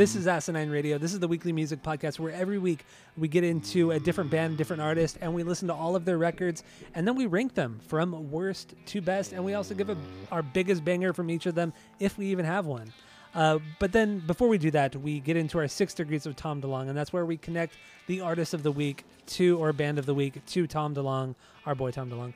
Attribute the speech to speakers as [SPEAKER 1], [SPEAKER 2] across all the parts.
[SPEAKER 1] This is Asinine Radio. This is the weekly music podcast where every week we get into a different band, different artist, and we listen to all of their records, and then we rank them from worst to best, and we also give a, our biggest banger from each of them, if we even have one. Uh, but then before we do that, we get into our six degrees of Tom DeLonge, and that's where we connect the artist of the week to or band of the week to Tom DeLonge, our boy Tom DeLonge.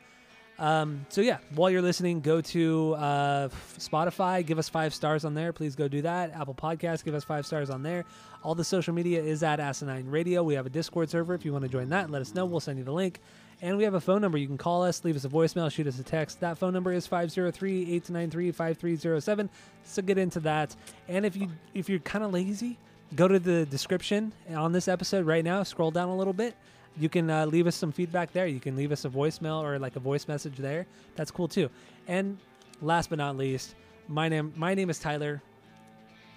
[SPEAKER 1] Um, so yeah, while you're listening, go to uh, Spotify, give us five stars on there. Please go do that. Apple Podcasts, give us five stars on there. All the social media is at Asinine Radio. We have a Discord server. If you want to join that, let us know. We'll send you the link. And we have a phone number. You can call us, leave us a voicemail, shoot us a text. That phone number is 503-893-5307. So get into that. And if you if you're kind of lazy, go to the description on this episode right now. Scroll down a little bit you can uh, leave us some feedback there. You can leave us a voicemail or like a voice message there. That's cool too. And last but not least, my name my name is Tyler,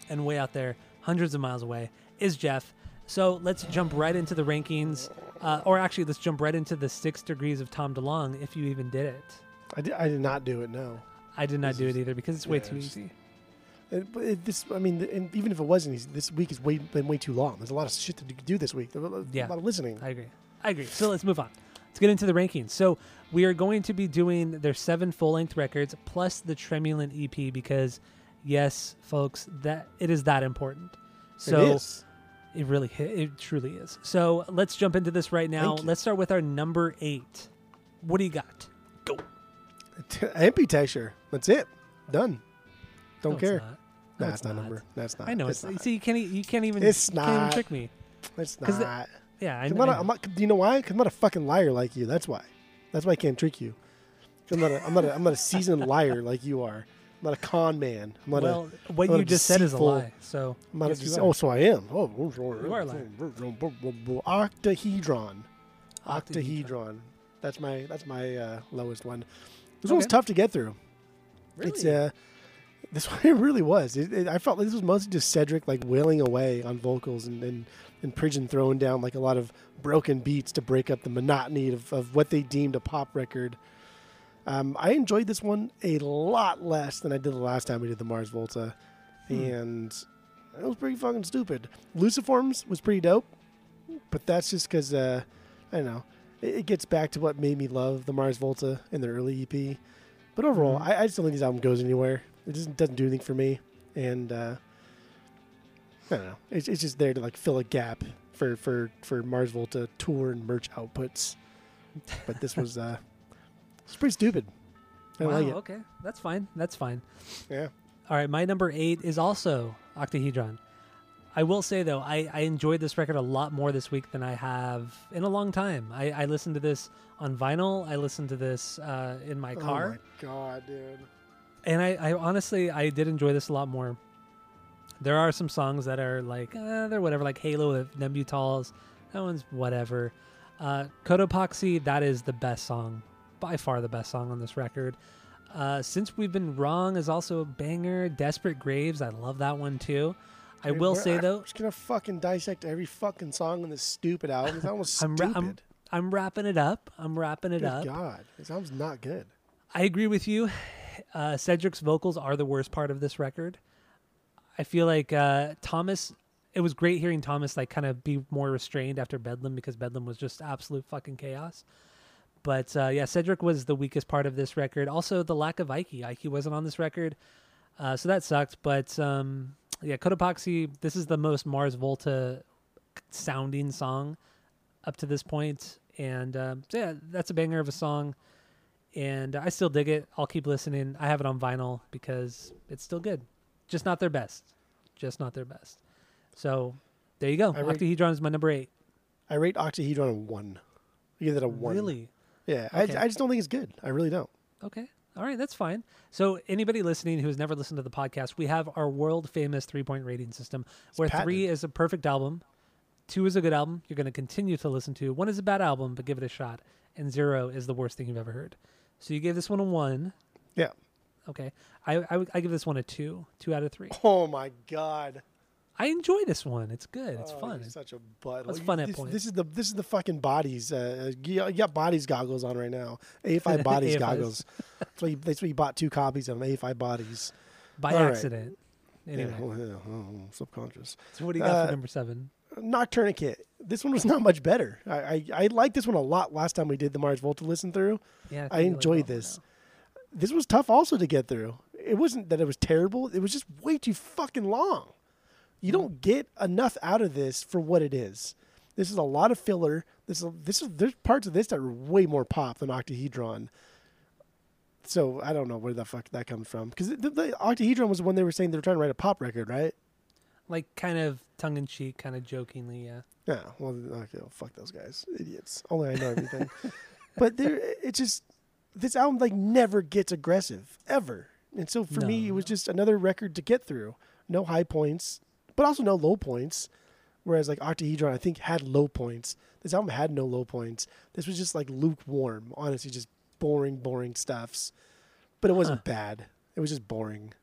[SPEAKER 1] and way out there, hundreds of miles away, is Jeff. So let's jump right into the rankings, uh, or actually, let's jump right into the six degrees of Tom DeLonge, if you even did it.
[SPEAKER 2] I did, I did not do it. No.
[SPEAKER 1] I did not
[SPEAKER 2] This
[SPEAKER 1] do it either because it's way
[SPEAKER 2] yeah,
[SPEAKER 1] too
[SPEAKER 2] it's-
[SPEAKER 1] easy.
[SPEAKER 2] It, it, this, I mean, and even if it wasn't, easy, this week has way, been way too long. There's a lot of shit to do- do this week. There's a lot-
[SPEAKER 1] Yeah.
[SPEAKER 2] a lot of listening.
[SPEAKER 1] I agree. I agree. So let's move on. Let's get into the rankings. So we are going to be doing their seven full length records plus the Tremulant EP because, yes, folks, that it is that important. So
[SPEAKER 2] it is.
[SPEAKER 1] it really it truly is. So let's jump into this right now. Let's start with our number eight. What do you got? Go.
[SPEAKER 2] Amputechture. That's it. Done. Don't
[SPEAKER 1] No, it's
[SPEAKER 2] care.
[SPEAKER 1] not. No,
[SPEAKER 2] Nah,
[SPEAKER 1] it's
[SPEAKER 2] it's not
[SPEAKER 1] not.
[SPEAKER 2] number. That's not.
[SPEAKER 1] I know it's,
[SPEAKER 2] not.
[SPEAKER 1] see you can't you can't even
[SPEAKER 2] It's
[SPEAKER 1] you can't even trick me.
[SPEAKER 2] It's not.
[SPEAKER 1] Yeah, I,
[SPEAKER 2] I'm not, a,
[SPEAKER 1] know.
[SPEAKER 2] I'm not, do you know why? Because I'm not a fucking liar like you. That's why. That's why I can't trick you. I'm not. A, I'm not. A, I'm not a seasoned liar like you are. I'm not a con man. I'm not
[SPEAKER 1] well, what
[SPEAKER 2] I'm
[SPEAKER 1] you
[SPEAKER 2] a
[SPEAKER 1] just said is a lie. So
[SPEAKER 2] a. I'm not
[SPEAKER 1] yes,
[SPEAKER 2] a. dece- Oh, so I am. Oh,
[SPEAKER 1] You are lying.
[SPEAKER 2] Octahedron.
[SPEAKER 1] Octahedron.
[SPEAKER 2] Octahedron. That's my. That's my uh, lowest one. This one was
[SPEAKER 1] Okay.
[SPEAKER 2] tough to get through.
[SPEAKER 1] Really?
[SPEAKER 2] It's uh, this one it really was. It, it, I felt like this was mostly just Cedric like wailing away on vocals and and, and Pridgen throwing down like a lot of broken beats to break up the monotony of, of what they deemed a pop record. Um, I enjoyed this one a lot less than I did the last time we did the Mars Volta,
[SPEAKER 1] Hmm.
[SPEAKER 2] and it was pretty fucking stupid. Luciforms was pretty dope, but that's just because uh, I don't know. It, it gets back to what made me love the Mars Volta in their early EP. But overall,
[SPEAKER 1] Mhm.
[SPEAKER 2] I, I just don't think this album goes anywhere. It just doesn't do anything for me, and uh, I don't know. It's, it's just there to like fill a gap for for for Mars Volta tour and merch outputs. But this was uh, it's pretty stupid. I
[SPEAKER 1] wow,
[SPEAKER 2] like it.
[SPEAKER 1] okay. That's fine. That's fine.
[SPEAKER 2] Yeah.
[SPEAKER 1] All right, my number eight is also Octahedron. I will say though, I, I enjoyed this record a lot more this week than I have in a long time. I, I listened to this on vinyl. I listened to this uh, in my car,
[SPEAKER 2] Oh my god, dude.
[SPEAKER 1] and I, I honestly I did enjoy this a lot more. There are some songs that are like eh, they're whatever, like Halo with Nembutals. That one's whatever. Uh, Cotopaxi, that is the best song, by far the best song on this record. Uh, Since We've Been Wrong is also a banger. Desperate Graves, I love that one too. I
[SPEAKER 2] Dude,
[SPEAKER 1] will say
[SPEAKER 2] I'm
[SPEAKER 1] though,
[SPEAKER 2] just gonna fucking dissect every fucking song on this stupid album. This album's
[SPEAKER 1] I'm, ra-
[SPEAKER 2] stupid.
[SPEAKER 1] I'm I'm wrapping it up. I'm wrapping it
[SPEAKER 2] Good
[SPEAKER 1] up.
[SPEAKER 2] God, this album's not good.
[SPEAKER 1] I agree with you. Uh, Cedric's vocals are the worst part of this record. I feel like uh, Thomas. It was great hearing Thomas like kind of be more restrained after Bedlam because Bedlam was just absolute fucking chaos. But uh, yeah, Cedric was the weakest part of this record. Also, the lack of Ike. Ike wasn't on this record, uh, so that sucked. But um, yeah, Cotopaxi. This is the most Mars Volta sounding song up to this point, and um, so yeah, that's a banger of a song and I still dig it. I'll keep listening. I have it on vinyl because it's still good. Just not their best. Just not their best. So there you go.
[SPEAKER 2] I rate-
[SPEAKER 1] Octahedron is my number eight.
[SPEAKER 2] I rate Octahedron a one. I give it a one.
[SPEAKER 1] Really?
[SPEAKER 2] Yeah,
[SPEAKER 1] Okay.
[SPEAKER 2] I, I just don't think it's good. I really don't.
[SPEAKER 1] Okay. All right, that's fine. So, anybody listening who has never listened to the podcast, we have our world famous three point rating system where three is a perfect album, two is a good album you're going to continue to listen to, one is a bad album, but give it a shot, and zero is the worst thing you've ever heard. So, you gave this one a one.
[SPEAKER 2] Yeah.
[SPEAKER 1] Okay. I, I, I give this one a two, two out of three.
[SPEAKER 2] Oh my god.
[SPEAKER 1] I enjoy this one. It's good. It's
[SPEAKER 2] Oh,
[SPEAKER 1] fun.
[SPEAKER 2] such a butt.
[SPEAKER 1] It's fun at
[SPEAKER 2] this,
[SPEAKER 1] points.
[SPEAKER 2] This is the this is the fucking bodies. Uh, you, got- bodies goggles on right now. AFI bodies
[SPEAKER 1] AFIs.
[SPEAKER 2] goggles. That's why, you, that's why you bought two copies of them. AFI bodies.
[SPEAKER 1] By
[SPEAKER 2] all right.
[SPEAKER 1] accident. Anyway,
[SPEAKER 2] Yeah, well, yeah, oh, subconscious.
[SPEAKER 1] so what do you got
[SPEAKER 2] Uh,
[SPEAKER 1] for number seven?
[SPEAKER 2] Noctourniquet. This one was not much better. I, I I liked this one a lot last time we did the Mars Volta listen through.
[SPEAKER 1] Yeah,
[SPEAKER 2] I
[SPEAKER 1] like
[SPEAKER 2] enjoyed
[SPEAKER 1] of
[SPEAKER 2] this.
[SPEAKER 1] them.
[SPEAKER 2] This was tough also to get through. It wasn't that it was terrible. It was just way too fucking long. You don't get enough out of this for what it is. This is a lot of filler. This is this is there's parts of this that are way more pop than Octahedron. So I don't know where the fuck that comes from because the, the Octahedron was the one they were saying they were trying to write a pop record, right?
[SPEAKER 1] Like kind of tongue in cheek, kind of jokingly. Yeah.
[SPEAKER 2] Yeah, well, okay, well, fuck those guys, idiots. Only I know everything. but there, it just this album like never gets aggressive ever, and so for me, it was just another record to get through. No high points, but also no low points. Whereas like Octahedron, I think had low points. This album had no low points. This was just like lukewarm, honestly, just boring, boring stuffs. But it wasn't bad. It was just boring.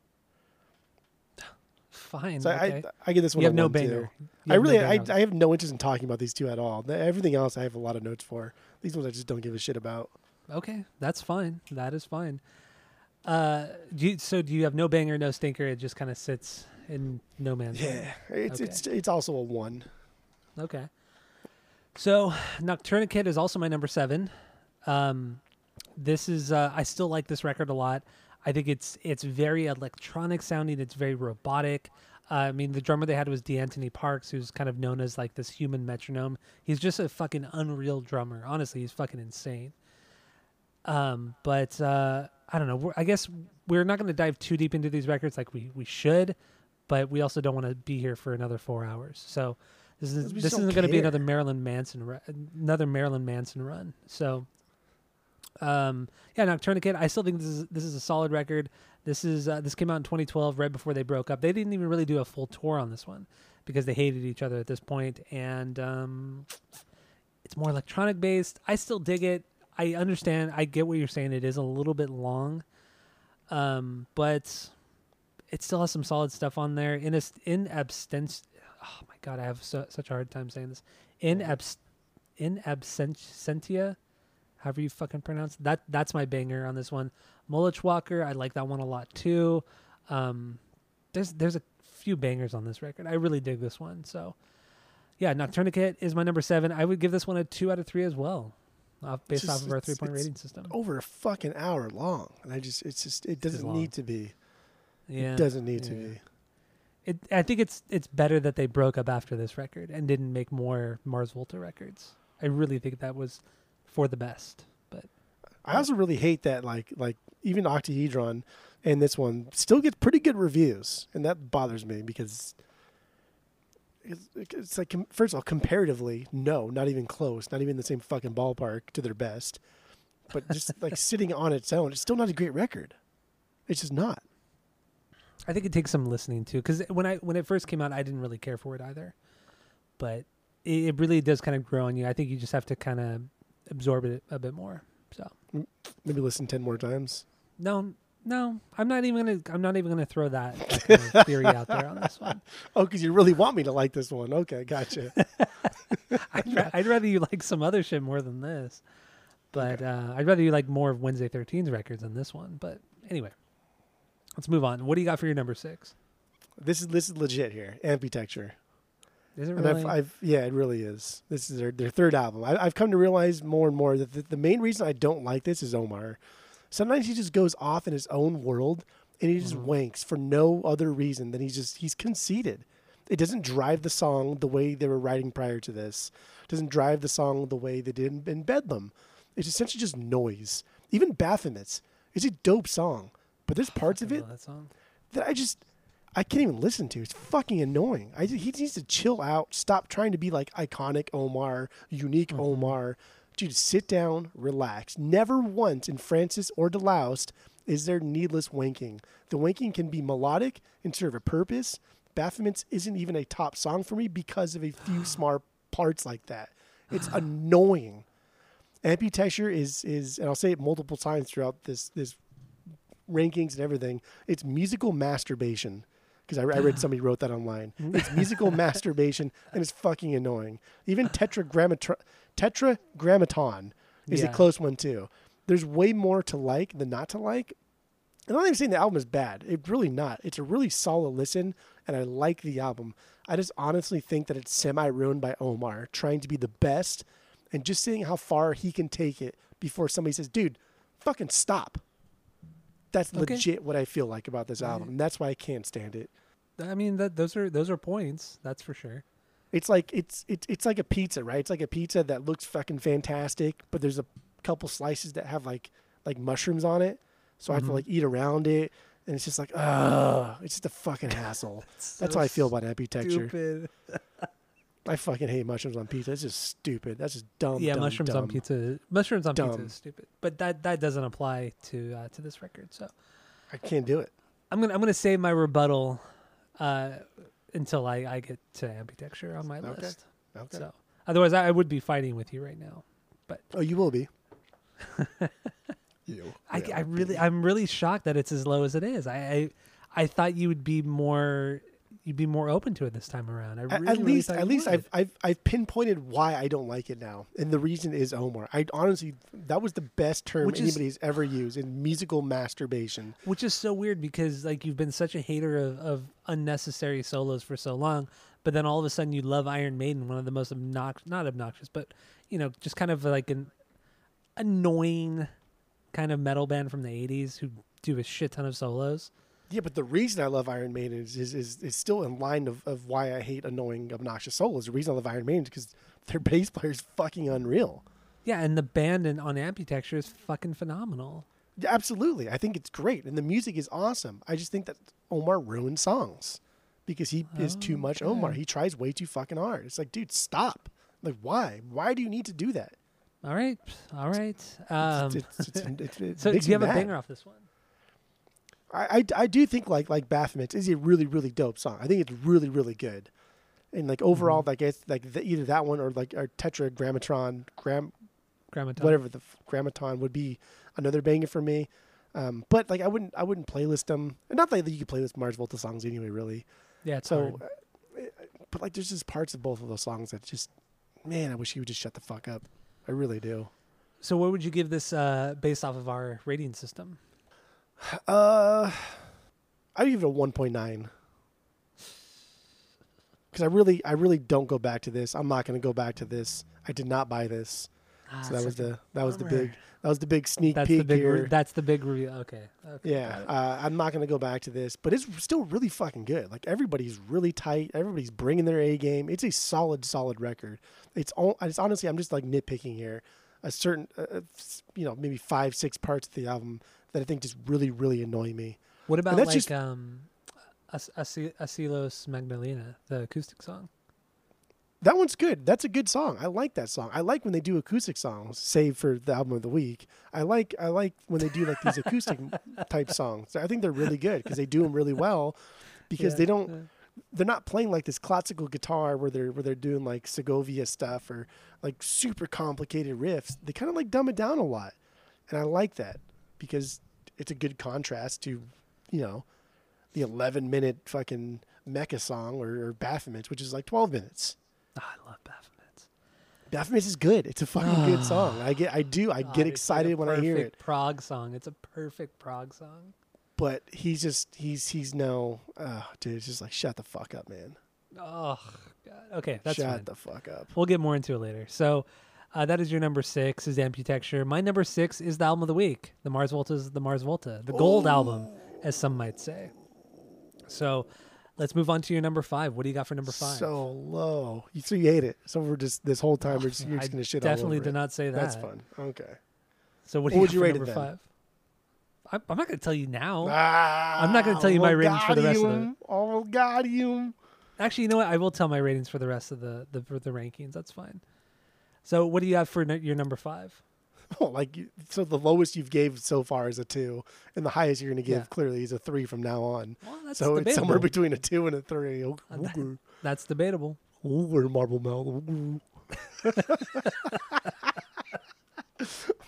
[SPEAKER 1] Fine.
[SPEAKER 2] So
[SPEAKER 1] okay.
[SPEAKER 2] I, I get this one.
[SPEAKER 1] you have no banger.
[SPEAKER 2] I
[SPEAKER 1] have no
[SPEAKER 2] really, I, I have no interest in talking about these two at all. Everything else, I have a lot of notes for. These ones, I just don't give a shit about.
[SPEAKER 1] Okay, that's fine. That is fine. Uh, do you, so do you have no banger, no stinker? It just kind of sits in no man's land.
[SPEAKER 2] Yeah, it's
[SPEAKER 1] Okay.
[SPEAKER 2] it's it's also a one.
[SPEAKER 1] Okay. So Noctourniquet is also my number seven. Um, this is uh, I still like this record a lot. I think it's it's very electronic sounding. It's very robotic. Uh, I mean, the drummer they had was Deantoni Parks, who's kind of known as like this human metronome. He's just a fucking unreal drummer. Honestly, he's fucking insane. Um, but uh, I don't know. We're, I guess we're not going to dive too deep into these records like we we should, but we also don't want to be here for another four hours. So this is this isn't going to be another Marilyn Manson another Marilyn Manson run. So um, yeah, Noctourniquet. I still think this is this is a solid record. This is uh, this came out in 2012, right before they broke up. They didn't even really do a full tour on this one because they hated each other at this point, and um, it's more electronic based. I still dig it. I understand. I get what you're saying. It is a little bit long, um, but it still has some solid stuff on there. In a, in abstent. Oh my god, I have so, such a hard time saying this. In abs, in absentia, however you fucking pronounce that. That's my banger on this one. Molochwalker, I like that one a lot too. Um, there's there's a few bangers on this record. I really dig this one. So, yeah, Noctourniquet is my number seven. I would give this one a two out of three as well, off, based
[SPEAKER 2] just-
[SPEAKER 1] off of our three point rating system.
[SPEAKER 2] Over a fucking hour long, and I just it's just it doesn't need to be.
[SPEAKER 1] Yeah,
[SPEAKER 2] It doesn't need to be.
[SPEAKER 1] It, I think it's it's better that they broke up after this record and didn't make more Mars Volta records. I really think that was for the best. But
[SPEAKER 2] I also really hate that like like even Octahedron and this one still gets pretty good reviews, and that bothers me because it's, it's like com- first of all comparatively, no, not even close, not even the same fucking ballpark to their best, but just like sitting on its own, it's still not a great record. It's just not.
[SPEAKER 1] I think it takes some listening too, because when I when it first came out, I didn't really care for it either. But it, it really does kind of grow on you. I think you just have to kind of absorb it a bit more. So
[SPEAKER 2] Maybe listen ten more times.
[SPEAKER 1] no, no, I'm not even gonna I'm not even gonna throw that kind of theory out there on this one.
[SPEAKER 2] Oh, because you really want me to like this one. Okay, gotcha.
[SPEAKER 1] I'd, ra- I'd rather you like some other shit more than this. But uh, I'd rather you like more of Wednesday 13's records than this one. But anyway, let's move on. What do you got for your number six?
[SPEAKER 2] this is this is legit here. Amputechture.
[SPEAKER 1] Is it really?
[SPEAKER 2] I've, I've, yeah, it really is. This is their, their third album. I, I've come to realize more and more that the, the main reason I don't like this is Omar. Sometimes he just goes off in his own world and he just wanks for no other reason than he's just he's conceited. It doesn't drive the song the way they were writing prior to this. It doesn't drive the song the way they did in, in Bedlam. It's essentially just noise. Even Baphomets is a dope song, but there's parts of it
[SPEAKER 1] that
[SPEAKER 2] that I just I can't even listen to. It's fucking annoying. I he needs to chill out. Stop trying to be like iconic Omar, unique Omar. Dude, sit down, relax. Never once in Francis or Deloused is there needless wanking. The wanking can be melodic and serve a purpose. Baphomets isn't even a top song for me because of a few smart parts like that. It's annoying. Amputechture is is and I'll say it multiple times throughout this this rankings and everything. It's musical masturbation because I, I read somebody wrote that online. It's musical masturbation and it's fucking annoying. Even tetragrammaton, tetragrammaton is
[SPEAKER 1] Yeah.
[SPEAKER 2] a close one too. There's way more to like than not to like. And I'm not even saying the album is bad. It's really not. It's a really solid listen, and I like the album. I just honestly think that it's semi ruined by Omar trying to be the best and just seeing how far he can take it before somebody says, dude, fucking stop. That's
[SPEAKER 1] Okay.
[SPEAKER 2] legit what I feel like about this album. And that's why I can't stand it.
[SPEAKER 1] I mean, that those are those are points. That's for sure.
[SPEAKER 2] It's like it's it's it's like a pizza, right? It's like a pizza that looks fucking fantastic, but there's a couple slices that have like like mushrooms on it. So I have to
[SPEAKER 1] Mhm.
[SPEAKER 2] like eat around it, and it's just like, ugh, it's just a fucking hassle. That's how I feel about Amputechture.
[SPEAKER 1] Stupid.
[SPEAKER 2] I fucking hate mushrooms on pizza. It's just stupid. That's just dumb.
[SPEAKER 1] yeah,
[SPEAKER 2] dumb,
[SPEAKER 1] mushrooms on pizza. Mushrooms on pizza is stupid. But that that doesn't apply to uh, to this record. So
[SPEAKER 2] I can't do it.
[SPEAKER 1] I'm gonna I'm gonna save my rebuttal uh, until I, I get to Amputechture on my
[SPEAKER 2] Okay.
[SPEAKER 1] list.
[SPEAKER 2] Okay.
[SPEAKER 1] So otherwise, I, I would be fighting with you right now.
[SPEAKER 2] But oh, you will be. you.
[SPEAKER 1] I, I really,
[SPEAKER 2] be.
[SPEAKER 1] I'm really shocked that it's as low as it is. I I, I thought you would be more you'd be more open to it this time around. I
[SPEAKER 2] At-
[SPEAKER 1] really,
[SPEAKER 2] at least,
[SPEAKER 1] thought
[SPEAKER 2] at least
[SPEAKER 1] would.
[SPEAKER 2] I've, I've I've pinpointed why I don't like it now, and the reason is Omar. I honestly that was the best term
[SPEAKER 1] Which is-
[SPEAKER 2] anybody's ever used in musical masturbation.
[SPEAKER 1] Which is so weird because like you've been such a hater of, of unnecessary solos for so long, but then all of a sudden you love Iron Maiden, one of the most obnoxious not obnoxious, but you know, just kind of like an annoying kind of metal band from the eighties who do a shit ton of solos.
[SPEAKER 2] Yeah, but the reason I love Iron Maiden is is, is, is still in line of, of why I hate annoying, obnoxious solos. The reason I love Iron Maiden is because their bass player is fucking unreal.
[SPEAKER 1] Yeah, and the band in, on Amputechture is fucking phenomenal.
[SPEAKER 2] Yeah, absolutely, I think it's great, and the music is awesome. I just think that Omar ruins songs because he is too much Omar. He tries way too fucking hard. It's like, dude, stop. Like, why? Why do you need to do that?
[SPEAKER 1] All right, all right. Um,
[SPEAKER 2] it's, it's, it's, it's, it
[SPEAKER 1] so do you have
[SPEAKER 2] me
[SPEAKER 1] a
[SPEAKER 2] mad.
[SPEAKER 1] banger off this one?
[SPEAKER 2] I, I, I do think like like Baphomets is a really really dope song. I think it's really really good, and like overall,
[SPEAKER 1] Mm-hmm.
[SPEAKER 2] like it's like the, either that one or like our Tetragrammaton, gram
[SPEAKER 1] Grammaton.
[SPEAKER 2] whatever the f- Grammaton would be another banger for me. Um, but like I wouldn't I wouldn't playlist them. And not that you could playlist Mars Volta songs anyway, really.
[SPEAKER 1] Yeah, it's
[SPEAKER 2] So,
[SPEAKER 1] hard.
[SPEAKER 2] uh, but like there's just parts of both of those songs that just man, I wish he would just shut the fuck up. I really do.
[SPEAKER 1] So what would you give this uh, based off of our rating system?
[SPEAKER 2] Uh, I give it a one point nine. Because I really, I really don't go back to this. I'm not going to go back to this. I did not buy this,
[SPEAKER 1] Ah,
[SPEAKER 2] so that was the that was the big that was the big sneak
[SPEAKER 1] That's
[SPEAKER 2] peek
[SPEAKER 1] the big.
[SPEAKER 2] here.
[SPEAKER 1] Re- that's the big review. Okay. okay
[SPEAKER 2] yeah, uh, I'm not going to go back to this, but it's still really fucking good. Like everybody's really tight. Everybody's bringing their A game. It's a solid, solid record. It's all. It's honestly, I'm just like nitpicking here. A certain, uh, uh, you know, maybe five, six parts of the album that I think just really, really annoy me.
[SPEAKER 1] What about like
[SPEAKER 2] just-
[SPEAKER 1] um, As- Asi- Asilos Magdalena, the acoustic song?
[SPEAKER 2] That one's good. That's a good song. I like that song. I like when they do acoustic songs, save for the album of the week. I like I like when they do like these acoustic type songs. I think they're really good because they do them really well because
[SPEAKER 1] Yeah,
[SPEAKER 2] they don't
[SPEAKER 1] yeah.
[SPEAKER 2] they're not playing like this classical guitar where they're where they're doing like Segovia stuff or like super complicated riffs. They kind of like dumb it down a lot. And I like that because it's a good contrast to, you know, the 11 minute fucking mecha song or, or Baphomets, which is like 12 minutes.
[SPEAKER 1] Ah, I love Baphomets.
[SPEAKER 2] Baphomet is good. It's a fucking good song. I get, I do, I
[SPEAKER 1] Ah,
[SPEAKER 2] get excited when I hear it.
[SPEAKER 1] perfect Prog song. It's a perfect Prog song.
[SPEAKER 2] But he's just, he's, he's no, uh, dude. It's just like shut the fuck up, man.
[SPEAKER 1] Oh, God. Okay, that's
[SPEAKER 2] shut
[SPEAKER 1] fine.
[SPEAKER 2] the fuck up.
[SPEAKER 1] We'll get more into it later. So uh, that is your number six is Amputechture. My number six is the album of the week. The Mars Volta is the Mars Volta, the gold album, as some might say. So let's move on to your number five. What do you got for number five?
[SPEAKER 2] So low. You, so you hate it. So we're just this whole time we're just, you're just gonna shit
[SPEAKER 1] definitely
[SPEAKER 2] all over
[SPEAKER 1] did
[SPEAKER 2] it.
[SPEAKER 1] not say that.
[SPEAKER 2] That's fun. Okay.
[SPEAKER 1] So what,
[SPEAKER 2] What would you rate it
[SPEAKER 1] number
[SPEAKER 2] then?
[SPEAKER 1] five? I'm, I'm not going to tell you now.
[SPEAKER 2] Ah,
[SPEAKER 1] I'm not gonna tell you my ratings for the rest of the-
[SPEAKER 2] Oh, got you.
[SPEAKER 1] Actually, you know what? I will tell my ratings for the rest of the the, for the rankings. That's fine. So what do you have for n- your number five?
[SPEAKER 2] Oh, like you- so the lowest you've gave so far is a two, and the highest you're going to give
[SPEAKER 1] Yeah.
[SPEAKER 2] clearly is a three from now on.
[SPEAKER 1] Well, that's
[SPEAKER 2] so
[SPEAKER 1] debatable.
[SPEAKER 2] it's somewhere between a two and a three.
[SPEAKER 1] Uh, that- That's debatable.
[SPEAKER 2] ooh, marble mouth.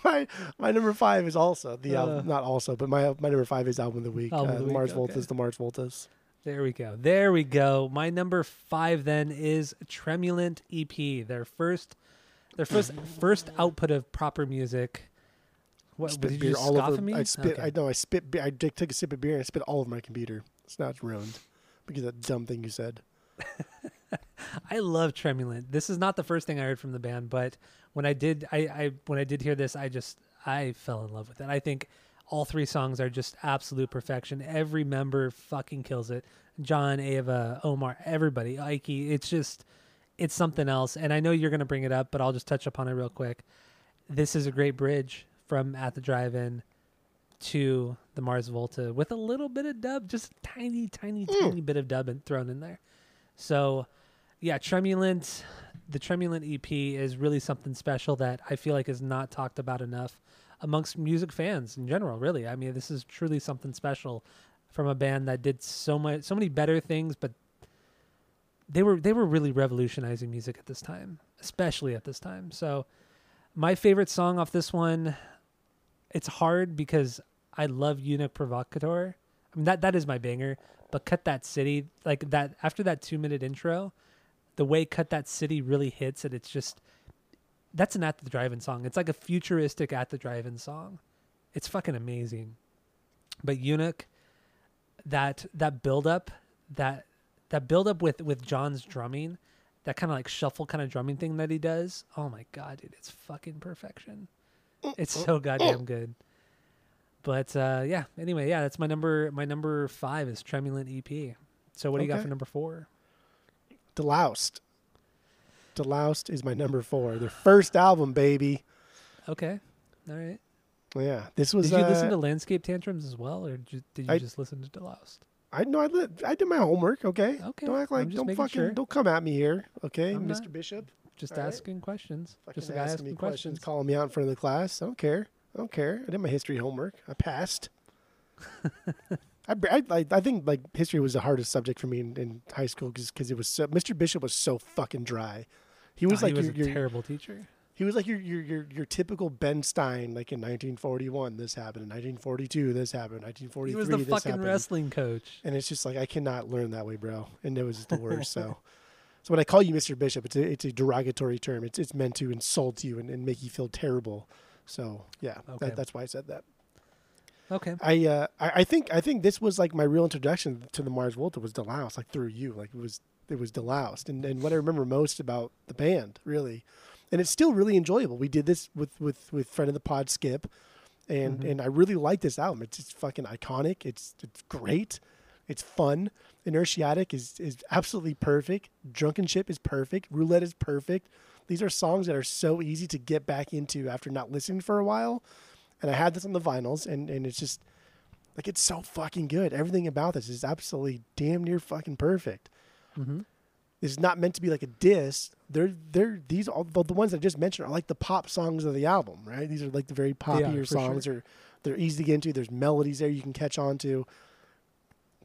[SPEAKER 2] my my number five is also the
[SPEAKER 1] Uh.
[SPEAKER 2] album, not also, but my my number five is album of the week. Uh,
[SPEAKER 1] of the week,
[SPEAKER 2] Mars
[SPEAKER 1] okay.
[SPEAKER 2] Volta's the Mars Volta's.
[SPEAKER 1] There we go. There we go. My number five then is Tremulant EP. Their first, their first first output of proper music. What
[SPEAKER 2] spit
[SPEAKER 1] did you
[SPEAKER 2] beer all over.
[SPEAKER 1] me?
[SPEAKER 2] I spit.
[SPEAKER 1] Okay.
[SPEAKER 2] I know. I spit. I took a sip of beer and I spit all over my computer. It's not ruined because of that dumb thing you said.
[SPEAKER 1] I love Tremulant. This is not the first thing I heard from the band, but when I did, I, I when I did hear this, I just I fell in love with it. I think all three songs are just absolute perfection. Every member fucking kills it. John, Ava, Omar, everybody, Ike. It's just it's something else. And I know you're gonna bring it up, but I'll just touch upon it real quick. This is a great bridge from at the drive-in to the Mars Volta with a little bit of dub, just tiny, tiny, hmm. tiny bit of dub thrown in there. So, yeah, Tremulant, the Tremulant EP is really something special that I feel like is not talked about enough amongst music fans in general. Really, I mean, this is truly something special from a band that did so much, so many better things, but they were they were really revolutionizing music at this time, especially at this time. So, my favorite song off this one, it's hard because I love Eunuch Provocateur. I mean that that is my banger. But Cut That City, like that after that two minute intro, the way Cut That City really hits it, it's just that's an at the drive-in song. It's like a futuristic at the drive-in song. It's fucking amazing. But Eunuch, that that build up, that that build up with with John's drumming, that kind of like shuffle kind of drumming thing that he does. Oh my god, dude, it's fucking perfection. It's so goddamn good. But uh, yeah, anyway, yeah, that's my number. My number five is Tremulant EP. So what do you got for number four?
[SPEAKER 2] Deloused. Deloused is my number four. Their first album, baby.
[SPEAKER 1] Okay, all right.
[SPEAKER 2] Yeah, this was.
[SPEAKER 1] Did you
[SPEAKER 2] uh,
[SPEAKER 1] listen to Landscape Tantrums as well, or did you, did you
[SPEAKER 2] I-
[SPEAKER 1] just listen to Deloused?
[SPEAKER 2] I know. I, li- I did my homework. Okay.
[SPEAKER 1] Okay,
[SPEAKER 2] Don't act like. Don't fucking.
[SPEAKER 1] sure.
[SPEAKER 2] Don't come at me here. Okay,
[SPEAKER 1] I'm
[SPEAKER 2] Mr.
[SPEAKER 1] not-
[SPEAKER 2] Bishop.
[SPEAKER 1] Just
[SPEAKER 2] All right.
[SPEAKER 1] asking questions.
[SPEAKER 2] Fucking
[SPEAKER 1] Just
[SPEAKER 2] asking
[SPEAKER 1] asking
[SPEAKER 2] me
[SPEAKER 1] questions.
[SPEAKER 2] calling me out in front of the class. I don't care. I don't care. I did my history homework. I passed. I, I, I, I think like history was the hardest subject for me in, in high school because it was so, Mr. Bishop was so fucking dry. He was
[SPEAKER 1] Oh,
[SPEAKER 2] like
[SPEAKER 1] he was
[SPEAKER 2] your,
[SPEAKER 1] a
[SPEAKER 2] your,
[SPEAKER 1] terrible teacher.
[SPEAKER 2] He was like your, your your your typical Ben Stein. Like in 1941, this happened. In 1942, this happened. 1943,
[SPEAKER 1] He was the fucking
[SPEAKER 2] happened.
[SPEAKER 1] wrestling coach.
[SPEAKER 2] And it's just like I cannot learn that way, bro. And it was the worst. so, so when I call you Mr. Bishop, it's a it's a derogatory term. It's it's meant to insult you and, and make you feel terrible. So yeah,
[SPEAKER 1] Okay.
[SPEAKER 2] that, that's why I said that.
[SPEAKER 1] Okay.
[SPEAKER 2] I uh I, I think I think this was like my real introduction to the Mars Volta was Deloused, like through you. Like it was it was Deloused. And and what I remember most about the band, really. And it's still really enjoyable. We did this with with with friend of the pod Skip. And
[SPEAKER 1] Mhm.
[SPEAKER 2] and I really like this album. It's just fucking iconic. It's it's great. It's fun. Inertiatic is is absolutely perfect. Drunken Ship is perfect. Roulette is perfect. These are songs that are so easy to get back into after not listening for a while. And I had this on the vinyls, and and it's just like it's so fucking good. Everything about this is absolutely damn near fucking perfect.
[SPEAKER 1] Mm-hmm.
[SPEAKER 2] Is not meant to be like a diss. They're they're these all the, the ones I just mentioned are like the pop songs of the album, right? These are like the very poppier
[SPEAKER 1] for
[SPEAKER 2] songs. Or they're easy to get into. There's melodies there you can catch on to,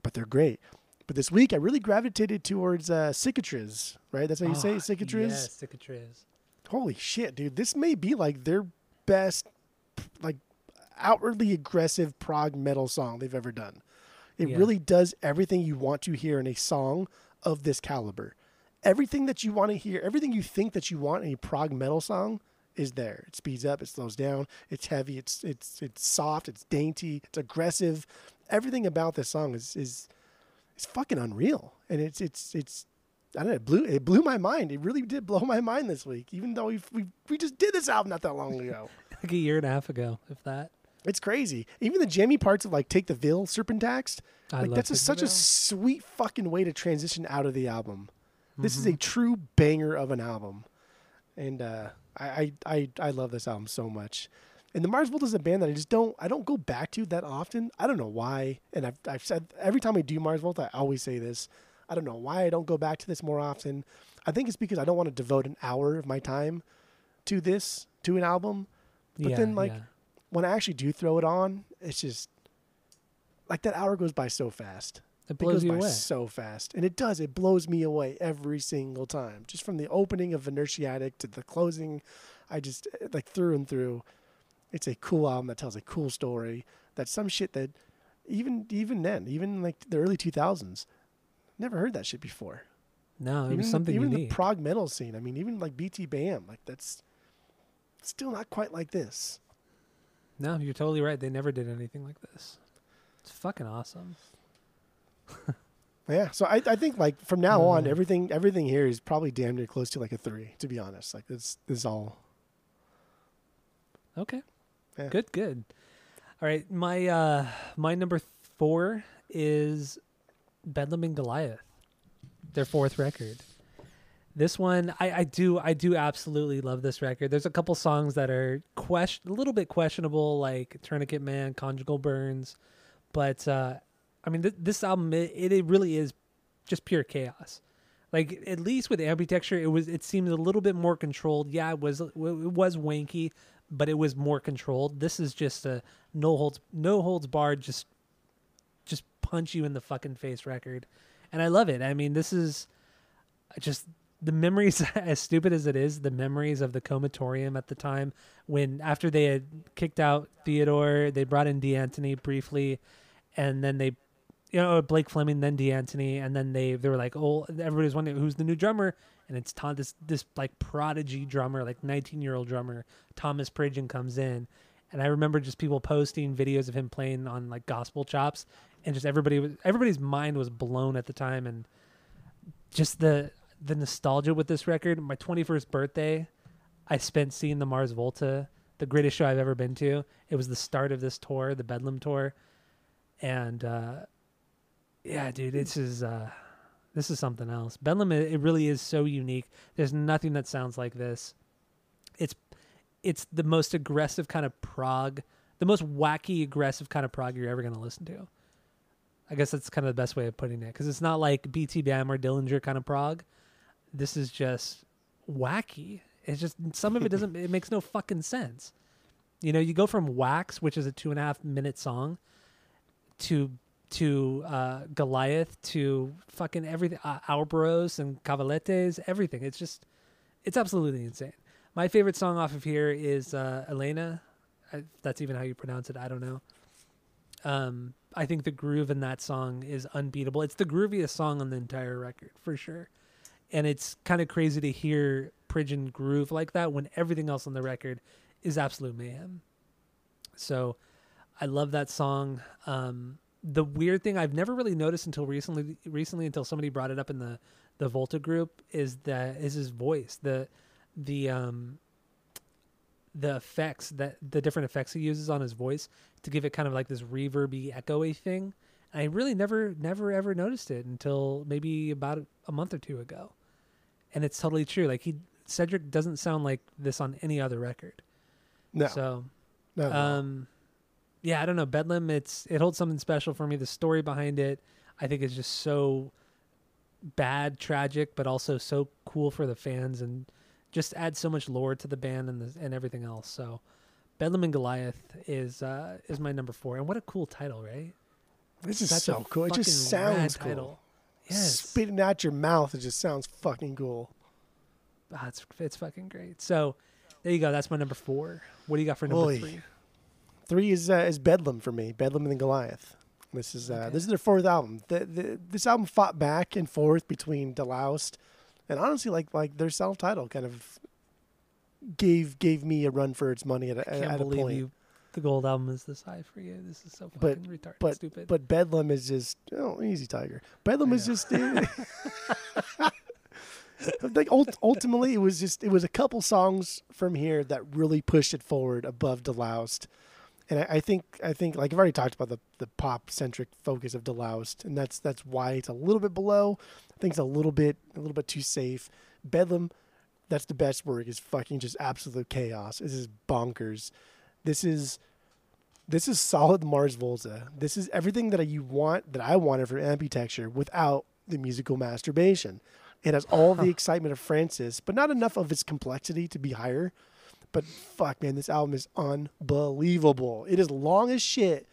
[SPEAKER 2] but they're great. But this week I really gravitated towards uh, Cicatriz, right? That's how you say it, Cicatriz.
[SPEAKER 1] Yes, Cicatriz.
[SPEAKER 2] Holy shit, dude! This may be like their best, like outwardly aggressive prog metal song they've ever done. It
[SPEAKER 1] Yeah.
[SPEAKER 2] really does everything you want to hear in a song of this caliber. Everything that you want to hear, everything you think that you want in a prog metal song is there. It speeds up, it slows down, it's heavy, it's it's it's soft, it's dainty, it's aggressive. Everything about this song is is is fucking unreal, and it's it's it's I don't know. It blew it blew my mind. It really did blow my mind this week. Even though we we we just did this album not that long ago.
[SPEAKER 1] Like a year and a half ago, if that.
[SPEAKER 2] it's crazy. Even the jammy parts of like "Take the Veil" Cerpin Taxt.
[SPEAKER 1] I
[SPEAKER 2] Like that's a, such a sweet fucking way to transition out of the album. This is
[SPEAKER 1] Mhm.
[SPEAKER 2] a true banger of an album, and uh, I, I I I love this album so much. And the Mars Volta is a band that I just don't I don't go back to that often. I don't know why. And I've I've said every time I do Mars Volta, I always say this. I don't know why I don't go back to this more often. I think it's because I don't want to devote an hour of my time to this to an album. But
[SPEAKER 1] yeah,
[SPEAKER 2] then, like,
[SPEAKER 1] yeah.
[SPEAKER 2] when I actually do throw it on, it's just like that hour goes by so fast.
[SPEAKER 1] It
[SPEAKER 2] It
[SPEAKER 1] blows
[SPEAKER 2] goes
[SPEAKER 1] you away.
[SPEAKER 2] so fast, and it does. It blows me away every single time. Just from the opening of Inertiatic to the closing, I just eh, like through and through. It's a cool album that tells a cool story. That's some shit that even even then, even like the early two thousands, never heard that shit before.
[SPEAKER 1] No, it
[SPEAKER 2] even
[SPEAKER 1] was something
[SPEAKER 2] even
[SPEAKER 1] unique.
[SPEAKER 2] the prog metal scene. I mean, even like BTBAM, like that's still not quite like this.
[SPEAKER 1] no, you're totally right. They never did anything like this. It's fucking awesome.
[SPEAKER 2] Yeah, so I, I think like from now on,
[SPEAKER 1] Uh.
[SPEAKER 2] everything everything here is probably damn near close to like a three. To be honest, like this this is all
[SPEAKER 1] Okay.
[SPEAKER 2] Yeah.
[SPEAKER 1] Good, good. All right, my uh my number 4 is Bedlam and Goliath. Their fourth record. This one I I do I do absolutely love this record. There's a couple songs that are question a little bit questionable like Tourniquet Man, Conjugal Burns, but uh I mean th- this album it, it really is just pure chaos. Like at least with Amputechture, it was it seemed a little bit more controlled. Yeah, it was it was wanky, but it was more controlled. This is just a no holds no holds barred, just just punch you in the fucking face record, and I love it. I mean, this is just the memories. As stupid as it is, the memories of the comatorium at the time when after they had kicked out Theodore, they brought in Deantoni briefly, and then they. You know Blake Fleming, then Deantoni, and then they they were like, oh, everybody's wondering who's the new drummer, and it's Tom, this this like prodigy drummer, like 19 year old drummer, Thomas Pridgen comes in, and I remember just people posting videos of him playing on like gospel chops, and just everybody was everybody's mind was blown at the time, and just the the nostalgia with this record. My 21st birthday, I spent seeing the Mars Volta, the greatest show I've ever been to. It was the start of this tour, the Bedlam tour, and uh, yeah, dude, this is uh, this is something else. Bedlam, it really is so unique. There's nothing that sounds like this. It's it's the most aggressive kind of prog, the most wacky aggressive kind of prog you're ever to listen to. I guess that's kind of the best way of putting it because it's not like BTBAM or Dillinger kind of prog. This is just wacky. It's just some of it doesn't. it makes no fucking sense. You know, you go from Wax, which is a two and a half minute song, to to uh, Goliath to fucking everything, uh, Ouroboros and Cavalettas, everything. It's just, it's absolutely insane. My favorite song off of here is uh, Elena. If that's even how you pronounce it. I don't know. Um, I think the groove in that song is unbeatable. It's the grooviest song on the entire record for sure, and it's kind of crazy to hear Pridgen groove like that when everything else on the record is absolute mayhem. So, I love that song. Um, the weird thing I've never really noticed until recently, recently until somebody brought it up in the the Volta group is that is his voice. The the um the effects that the different effects he uses on his voice to give it kind of like this reverby echoey thing. I really never never ever noticed it until maybe about a month or two ago. And it's totally true. Like he Cedric doesn't sound like this on any other record.
[SPEAKER 2] no,
[SPEAKER 1] So
[SPEAKER 2] no, no.
[SPEAKER 1] Yeah, I don't know. Bedlam it's it holds something special for me. The story behind it I think is just so bad, tragic, but also so cool for the fans and just adds so much lore to the band and the, and everything else. So Bedlam and Goliath is uh is my number 4. And what a cool title, right?
[SPEAKER 2] this is
[SPEAKER 1] Such
[SPEAKER 2] so cool. It just sounds cool.
[SPEAKER 1] title. Yes.
[SPEAKER 2] Spitting out your mouth, it just sounds fucking cool.
[SPEAKER 1] Ah, it's it's fucking great. So there you go. That's my number 4. What do you got for number
[SPEAKER 2] Oy.
[SPEAKER 1] 3?
[SPEAKER 2] Three is uh, is Bedlam for me. Bedlam and the Goliath. This is uh,
[SPEAKER 1] Okay.
[SPEAKER 2] this is their fourth album. The, the, this album fought back and forth between Deloused and honestly, like like their self title kind of gave gave me a run for its money at a,
[SPEAKER 1] Can't
[SPEAKER 2] at a
[SPEAKER 1] believe
[SPEAKER 2] point.
[SPEAKER 1] you the gold album is this high for you. This is so
[SPEAKER 2] But-
[SPEAKER 1] fucking retarded
[SPEAKER 2] but-
[SPEAKER 1] stupid.
[SPEAKER 2] But Bedlam is just oh easy tiger. Bedlam is
[SPEAKER 1] know.
[SPEAKER 2] just like ultimately it was just it was a couple songs from here that really pushed it forward above Deloused. And I, I think I think like I've already talked about the, the pop centric focus of Deloused, and that's that's why it's a little bit below. I think it's a little bit a little bit too safe. Bedlam, that's the best word, is fucking just absolute chaos. This is bonkers. This is this is solid Mars Volta. This is everything that you want that I wanted from Amputechture without the musical masturbation. It has all the excitement of Francis, but not enough of its complexity to be higher. But fuck, man, this album is unbelievable. It is long as shit,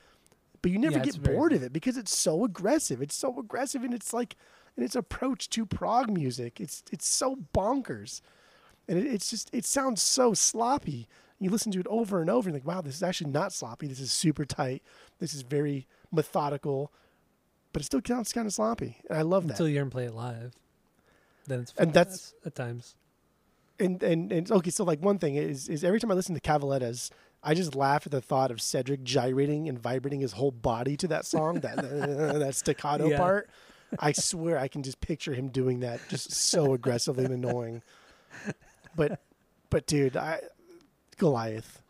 [SPEAKER 2] but you never
[SPEAKER 1] Yeah,
[SPEAKER 2] get bored of it because it's so aggressive. It's so aggressive, and it's like, and its approach to prog music. It's it's so bonkers, and it, it's just it sounds so sloppy. You listen to it over and over, and like, wow, this is actually not sloppy. This is super tight. This is very methodical, but it still sounds kind of sloppy, and I love that.
[SPEAKER 1] Until you hear him play it live, then it's
[SPEAKER 2] And that's-
[SPEAKER 1] at times.
[SPEAKER 2] And and and okay, so like one thing is is every time I listen to Cavalettas, I just laugh at the thought of Cedric gyrating and vibrating his whole body to that song, that that staccato
[SPEAKER 1] Yeah.
[SPEAKER 2] part. I swear I can just picture him doing that, just so aggressively and annoying. But but dude, I Goliath,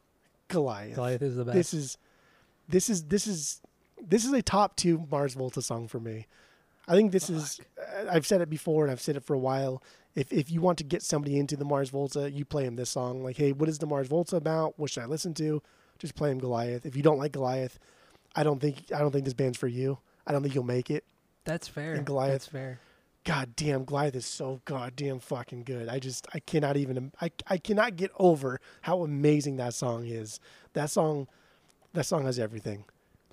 [SPEAKER 2] Goliath.
[SPEAKER 1] Goliath is the best.
[SPEAKER 2] This is this is this is this is a top two Mars Volta song for me. I think this is. I've said it before, and I've said it for a while. If if you want to get somebody into the Mars Volta, you play them this song. Like, hey, what is the Mars Volta about? What should I listen to? Just play them Goliath. If you don't like Goliath, I don't think I don't think this band's for you. I don't think you'll make it.
[SPEAKER 1] That's fair.
[SPEAKER 2] and Goliath.
[SPEAKER 1] That's fair.
[SPEAKER 2] God damn, Goliath is so goddamn fucking good. I just I cannot even I I cannot get over how amazing that song is. That song that song has everything.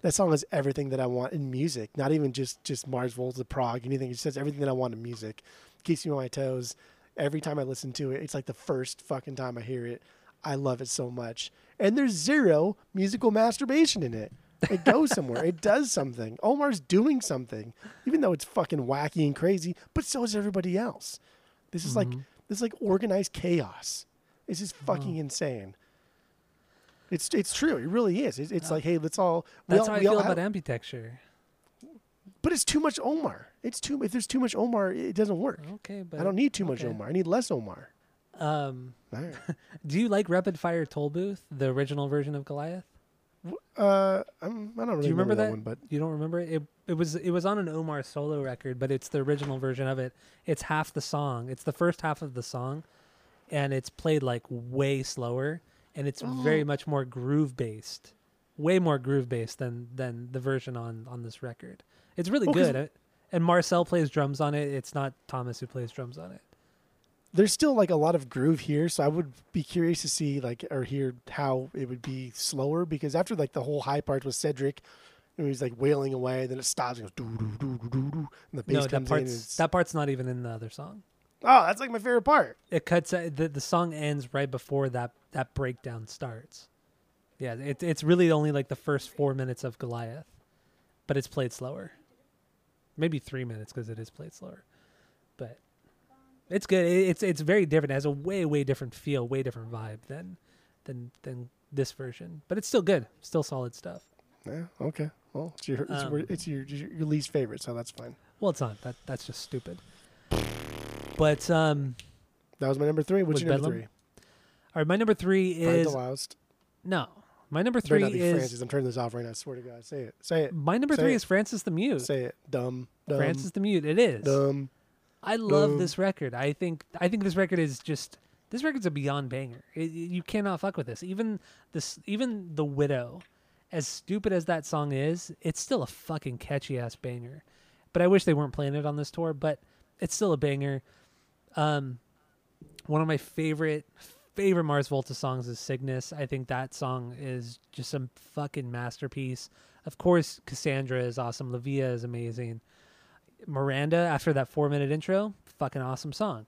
[SPEAKER 2] That song has everything that I want in music. Not even just just Mars Volta, prog, anything. It just has everything that I want in music. Keeps me on my toes. Every time I listen to it, it's like the first fucking time I hear it. I love it so much. And there's zero musical masturbation in it. It goes somewhere. it does something. Omar's doing something, even though it's fucking wacky and crazy. But so is everybody else. This is like mm-hmm. this is like organized chaos. This is fucking insane. It's it's true. It really is. It's, it's like hey, let's all. we
[SPEAKER 1] That's
[SPEAKER 2] all-
[SPEAKER 1] how I feel
[SPEAKER 2] have-
[SPEAKER 1] about Amputechture.
[SPEAKER 2] But it's too much Omar. It's too. If there's too much Omar, it doesn't work.
[SPEAKER 1] Okay, but
[SPEAKER 2] I don't need too much. Omar. I need less Omar.
[SPEAKER 1] Um,
[SPEAKER 2] right.
[SPEAKER 1] do you like Rapid Fire Toll Booth, the original version of Goliath?
[SPEAKER 2] Uh, I'm, I don't really
[SPEAKER 1] Do you remember that?
[SPEAKER 2] one, but
[SPEAKER 1] You don't remember it? it? It was it was on an Omar solo record, but it's the original version of it. It's half the song. It's the first half of the song, and it's played like way slower, and it's very much more groove based, way more groove based than than the version on on this record. It's really
[SPEAKER 2] Well,
[SPEAKER 1] good. And Marcel plays drums on it. It's not Thomas who plays drums on it.
[SPEAKER 2] there's still like a lot of groove here. So I would be curious to see like or hear how it would be slower because after like the whole high part with Cedric, and he's like wailing away, then it stops and goes doo doo doo doo doo doo, and the bass
[SPEAKER 1] no, that
[SPEAKER 2] comes in.
[SPEAKER 1] Part's
[SPEAKER 2] it's,
[SPEAKER 1] that part's not even in the other song.
[SPEAKER 2] oh, that's like my favorite part.
[SPEAKER 1] it cuts uh, the the song ends right before that that breakdown starts. Yeah, it, it's really only like the first four minutes of Goliath, but it's played slower. Maybe three minutes because it is played slower, but it's good. It's it's very different. It has a way way different feel, way different vibe than than than this version. But it's still good. Still solid stuff.
[SPEAKER 2] Yeah. Okay. Well, it's your it's,
[SPEAKER 1] Um,
[SPEAKER 2] your, it's your your least favorite, so that's fine.
[SPEAKER 1] Well, it's not. That that's just stupid. But um,
[SPEAKER 2] That was my number three. What's your number
[SPEAKER 1] Bedlam?
[SPEAKER 2] three?
[SPEAKER 1] all right, my number three is
[SPEAKER 2] DeLoused.
[SPEAKER 1] no. My number three
[SPEAKER 2] not be
[SPEAKER 1] is
[SPEAKER 2] Francis. I'm turning this off right now. I swear to God. Say it. Say it.
[SPEAKER 1] my number
[SPEAKER 2] Say
[SPEAKER 1] three
[SPEAKER 2] it.
[SPEAKER 1] is Francis the Mute.
[SPEAKER 2] Say it. Dumb. Dumb.
[SPEAKER 1] Francis the Mute. It is.
[SPEAKER 2] Dumb.
[SPEAKER 1] I love
[SPEAKER 2] Dumb.
[SPEAKER 1] this record. I think I think this record is just this record's a beyond banger. It, you cannot fuck with this. Even this, even the Widow, as stupid as that song is, it's still a fucking catchy ass banger. But I wish they weren't playing it on this tour. But it's still a banger. Um, one of my favorite favorite Mars Volta songs is Cygnus. I think that song is just some fucking masterpiece. Of course, Cassandra is awesome. La Via is amazing. Miranda after that four minute intro, fucking awesome song.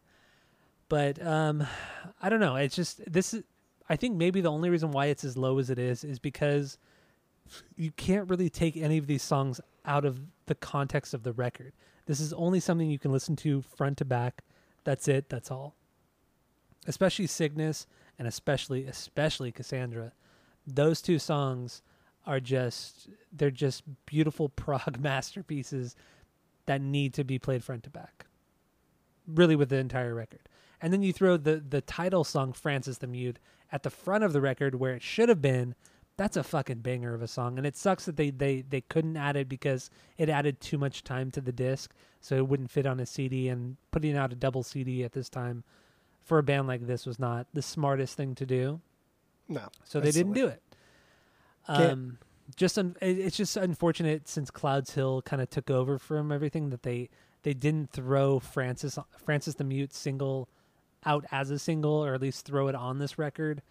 [SPEAKER 1] But um, I don't know. It's just this is. I think maybe the only reason why it's as low as it is is because you can't really take any of these songs out of the context of the record. This is only something you can listen to front to back. That's it. That's all. Especially Cygnus and especially especially Cassandra. Those two songs are just they're just beautiful prog masterpieces that need to be played front to back. Really with the entire record. And then you throw the the title song Francis the Mute at the front of the record where it should have been. That's a fucking banger of a song. And it sucks that they they they couldn't add it because it added too much time to the disc so it wouldn't fit on a CD and putting out a double CD at this time for a band like this was not the smartest thing to do.
[SPEAKER 2] No.
[SPEAKER 1] So they didn't
[SPEAKER 2] silly.
[SPEAKER 1] do it. Um, just un- it's just unfortunate since Clouds Hill kind of took over from everything that they they didn't throw Francis Francis the Mute single out as a single or at least throw it on this record.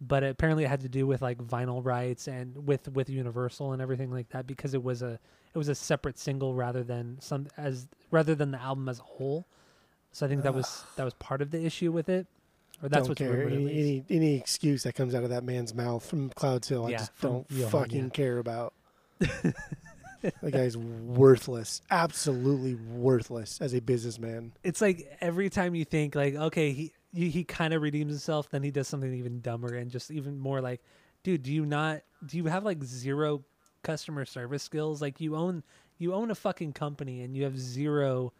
[SPEAKER 1] but apparently it had to do with like vinyl rights and with with Universal and everything like that because it was a it was a separate single rather than some as rather than the album as a whole. So I think that was that was part of the issue with it, or that's
[SPEAKER 2] don't
[SPEAKER 1] what's
[SPEAKER 2] care.
[SPEAKER 1] rumored
[SPEAKER 2] Any, any any excuse that comes out of that man's mouth from Clouds Hill,
[SPEAKER 1] Yeah,
[SPEAKER 2] I just don't
[SPEAKER 1] Johan,
[SPEAKER 2] fucking
[SPEAKER 1] yeah.
[SPEAKER 2] care about. the guy's worthless, absolutely worthless as a businessman.
[SPEAKER 1] It's like every time you think like okay he he, he kind of redeems himself, then he does something even dumber and just even more like, dude, do you not do you have like zero customer service skills? Like you own you own a fucking company and you have zero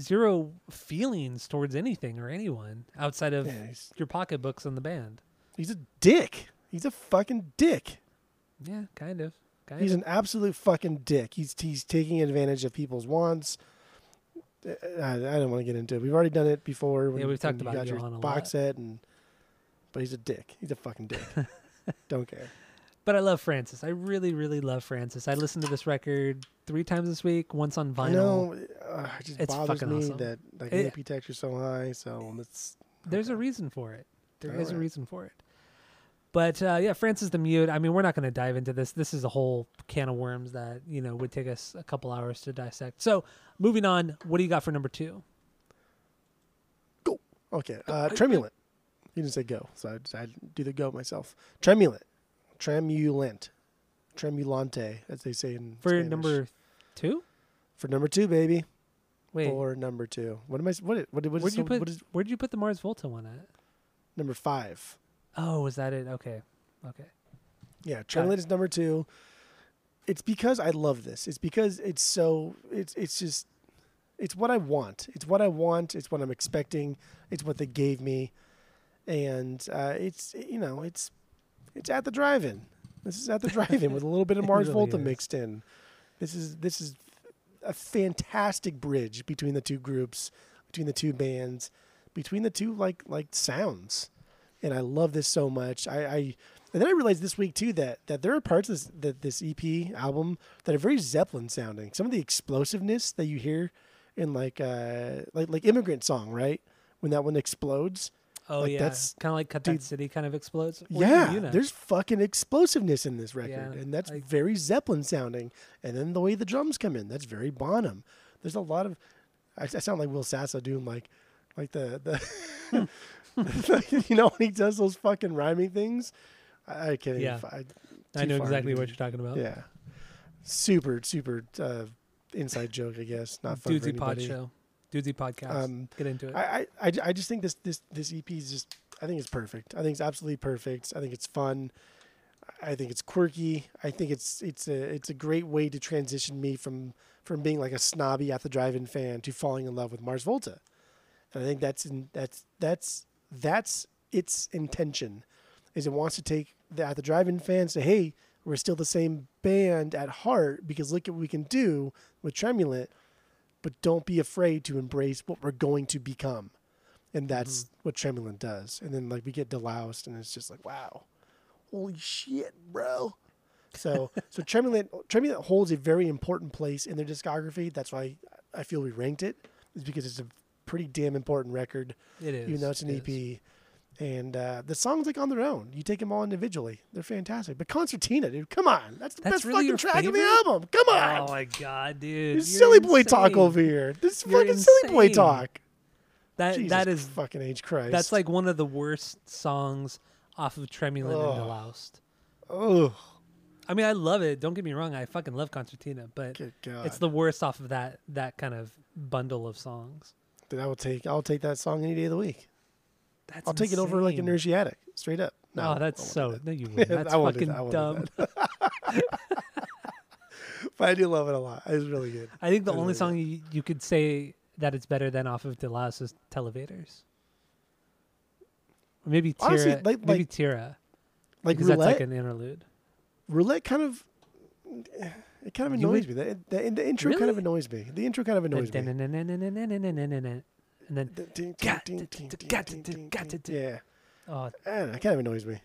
[SPEAKER 1] zero feelings towards anything or anyone outside of
[SPEAKER 2] Yeah,
[SPEAKER 1] your pocketbooks and the band.
[SPEAKER 2] he's a dick. He's a fucking dick.
[SPEAKER 1] Yeah, kind of. Kind
[SPEAKER 2] He's
[SPEAKER 1] of.
[SPEAKER 2] an absolute fucking dick. He's he's taking advantage of people's wants. Uh, I, I don't want to get into it. We've already done it before. When,
[SPEAKER 1] Yeah, we've talked about
[SPEAKER 2] got your
[SPEAKER 1] Johan a
[SPEAKER 2] box
[SPEAKER 1] lot.
[SPEAKER 2] set, and but he's a dick. He's a fucking dick. don't care.
[SPEAKER 1] But I love Francis. I really, really love Francis. I listened to this record three times this week. Once on vinyl.
[SPEAKER 2] know uh, it just
[SPEAKER 1] It's
[SPEAKER 2] bothers
[SPEAKER 1] fucking
[SPEAKER 2] me
[SPEAKER 1] awesome.
[SPEAKER 2] that like
[SPEAKER 1] It-
[SPEAKER 2] the AP texture's so high. So it's
[SPEAKER 1] There's a reason for it. There is a reason for it. But uh, yeah, Francis the Mute. I mean, we're not going to dive into this. This is a whole can of worms that you know would take us a couple hours to dissect. So, moving on. What do you got for number two? Go.
[SPEAKER 2] okay. Uh, tremulant. You didn't say go, so I decided to do the go myself. Tremulant, tremulant, tremulante, as they say in
[SPEAKER 1] For
[SPEAKER 2] Spanish.
[SPEAKER 1] number two?
[SPEAKER 2] for number two, baby.
[SPEAKER 1] Wait,
[SPEAKER 2] For number two. What am I? What? What? What,
[SPEAKER 1] where'd
[SPEAKER 2] is,
[SPEAKER 1] you put?
[SPEAKER 2] what is
[SPEAKER 1] Where'd you put the Mars Volta one at?
[SPEAKER 2] number five?
[SPEAKER 1] Oh, was that it? Okay, okay.
[SPEAKER 2] Yeah,
[SPEAKER 1] it.
[SPEAKER 2] Tremulant is number two. It's because I love this. It's because it's so. It's it's just. It's what I want. It's what I want. It's what I'm expecting. It's what they gave me, and uh, it's you know it's it's at the drive-in. This is at the drive-in with a little bit of Mars
[SPEAKER 1] really
[SPEAKER 2] Volta
[SPEAKER 1] is.
[SPEAKER 2] mixed in. This is this is a fantastic bridge between the two groups, between the two bands, between the two like like sounds, and I love this so much. I, I and then I realized this week too that that there are parts of this that this EP album that are very Zeppelin sounding. Some of the explosiveness that you hear in like uh like like immigrant song right when that one explodes.
[SPEAKER 1] Oh
[SPEAKER 2] Like,
[SPEAKER 1] yeah,
[SPEAKER 2] that's-
[SPEAKER 1] kind of like Cut
[SPEAKER 2] dude-
[SPEAKER 1] That City kind of explodes.
[SPEAKER 2] Yeah,
[SPEAKER 1] Una.
[SPEAKER 2] there's fucking explosiveness in this record,
[SPEAKER 1] Yeah,
[SPEAKER 2] and that's
[SPEAKER 1] like-
[SPEAKER 2] very Zeppelin sounding. And then the way the drums come in, that's very Bonham. There's a lot of. I, I sound like Will Sasso doing like, like the the, you know when he does those fucking rhyming things. I, I can't.
[SPEAKER 1] Yeah.
[SPEAKER 2] Even, I,
[SPEAKER 1] I know exactly what you're talking about.
[SPEAKER 2] Yeah, super super uh, inside joke, I guess. Not fun for
[SPEAKER 1] Dudesy Pod
[SPEAKER 2] anybody.
[SPEAKER 1] Show, Dudesy Podcast.
[SPEAKER 2] Um,
[SPEAKER 1] Get into it.
[SPEAKER 2] I, I, I, I just think this this this EP is just I think it's perfect. I think it's absolutely perfect. I think it's fun. I think it's quirky. I think it's it's a it's a great way to transition me from from being like a snobby at the drive-in fan to falling in love with Mars Volta. And I think that's in, that's that's that's its intention. Is it wants to take the at the drive-in fan say, hey, we're still the same band at heart because look at what we can do with Tremulant, but don't be afraid to embrace what we're going to become. And mm-hmm. that's what Tremulant does. And then like we get deloused and it's just like, wow, holy shit, bro. So so Tremulant Tremulant holds a very important place in their discography. That's why I feel we ranked it. Is because it's a pretty damn important record,
[SPEAKER 1] it is.
[SPEAKER 2] even though it's an
[SPEAKER 1] it is.
[SPEAKER 2] And uh, the songs like on their own, you take them all individually, they're fantastic. But Concertina, dude, come on, that's the
[SPEAKER 1] That's
[SPEAKER 2] best
[SPEAKER 1] really
[SPEAKER 2] fucking track of the album. Come on,
[SPEAKER 1] Oh my god, dude!
[SPEAKER 2] Silly boy talk over here. This is
[SPEAKER 1] You're
[SPEAKER 2] fucking silly boy talk.
[SPEAKER 1] That
[SPEAKER 2] Jesus
[SPEAKER 1] that is
[SPEAKER 2] fucking age Christ.
[SPEAKER 1] that's like one of the worst songs off of Tremulant and. Deloused.
[SPEAKER 2] oh,
[SPEAKER 1] I mean, I love it. Don't get me wrong. I fucking love Concertina, but it's the worst off of that that kind of bundle of songs.
[SPEAKER 2] Then I will take. I'll take that song any day of the week.
[SPEAKER 1] That's
[SPEAKER 2] I'll take it over like a
[SPEAKER 1] insane.
[SPEAKER 2] Straight up. No,
[SPEAKER 1] oh, that's so.
[SPEAKER 2] do
[SPEAKER 1] No, you wouldn't. That's fucking
[SPEAKER 2] that.
[SPEAKER 1] Dumb.
[SPEAKER 2] but I do love it a lot. It's really good.
[SPEAKER 1] I think the
[SPEAKER 2] That's
[SPEAKER 1] only
[SPEAKER 2] really
[SPEAKER 1] song you, you could say that it's better than off of Delouse is Televators. Or maybe Tira.
[SPEAKER 2] Honestly, like-
[SPEAKER 1] maybe
[SPEAKER 2] like
[SPEAKER 1] Tira.
[SPEAKER 2] Like
[SPEAKER 1] Because that's like an interlude.
[SPEAKER 2] roulette kind of. It kind of annoys
[SPEAKER 1] would-
[SPEAKER 2] me. The, the, the intro kind of annoys me. The intro kind of annoys me.
[SPEAKER 1] And then,
[SPEAKER 2] The ding, ding,
[SPEAKER 1] Got
[SPEAKER 2] ding,
[SPEAKER 1] to-
[SPEAKER 2] ding,
[SPEAKER 1] to-
[SPEAKER 2] ding,
[SPEAKER 1] got to-
[SPEAKER 2] ding,
[SPEAKER 1] to-
[SPEAKER 2] ding,
[SPEAKER 1] got
[SPEAKER 2] ding.
[SPEAKER 1] to-
[SPEAKER 2] Yeah,
[SPEAKER 1] oh,
[SPEAKER 2] I don't know, it kind of annoys me.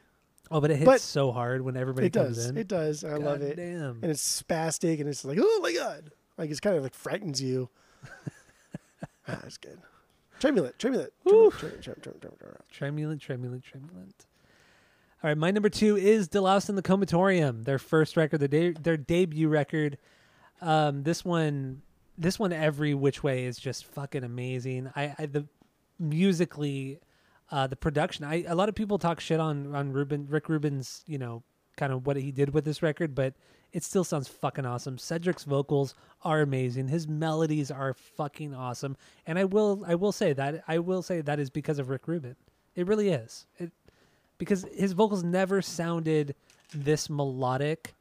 [SPEAKER 1] oh, but it hits
[SPEAKER 2] But-
[SPEAKER 1] so hard when everybody
[SPEAKER 2] It
[SPEAKER 1] comes
[SPEAKER 2] does.
[SPEAKER 1] in.
[SPEAKER 2] It does. I love it.
[SPEAKER 1] Damn.
[SPEAKER 2] And it's spastic, and it's like, oh my god, like it's kind of like frightens you. ah, it's good. Tremulant, tremulant. Tremulant, tre- tre- tre- tre- tre- tre-
[SPEAKER 1] Tremulant, tremulant, tremulant. All right, my number two is Deloused in the Comatorium, their first record, their de- their debut record. Um, this one, this one, every which way is just fucking amazing. I, I the musically, uh, the production. I a lot of people talk shit on on Ruben Rick Rubin's, you know, kind of what he did with this record, but it still sounds fucking awesome. Cedric's vocals are amazing. His melodies are fucking awesome, and I will I will say that I will say that is because of Rick Rubin. It really is. It because his vocals never sounded this melodic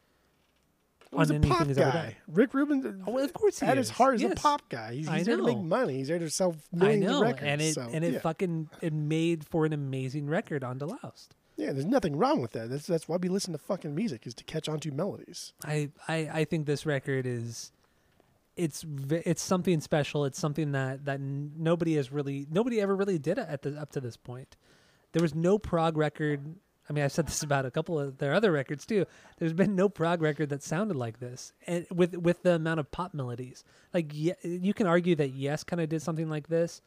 [SPEAKER 2] He's
[SPEAKER 1] on
[SPEAKER 2] a pop
[SPEAKER 1] he's ever done.
[SPEAKER 2] guy. Rick Rubin,
[SPEAKER 1] Oh, well, of course he
[SPEAKER 2] at his
[SPEAKER 1] is.
[SPEAKER 2] heart, is
[SPEAKER 1] Yes.
[SPEAKER 2] a pop guy. He's, he's there to make money. He's there to sell
[SPEAKER 1] I
[SPEAKER 2] millions
[SPEAKER 1] know,
[SPEAKER 2] of records.
[SPEAKER 1] and it
[SPEAKER 2] so,
[SPEAKER 1] and it
[SPEAKER 2] yeah.
[SPEAKER 1] fucking it made for an amazing record on Deloused.
[SPEAKER 2] yeah, there's nothing wrong with that. That's that's why we listen to fucking music is to catch on to melodies.
[SPEAKER 1] I, I I think this record is it's it's something special. It's something that that nobody has really nobody ever really did at the up to this point. There was no prog record. I mean, I've said this about a couple of their other records too. There's been no prog record that sounded like this, and with with the amount of pop melodies. Like, yeah, you can argue that Yes kind of did something like this,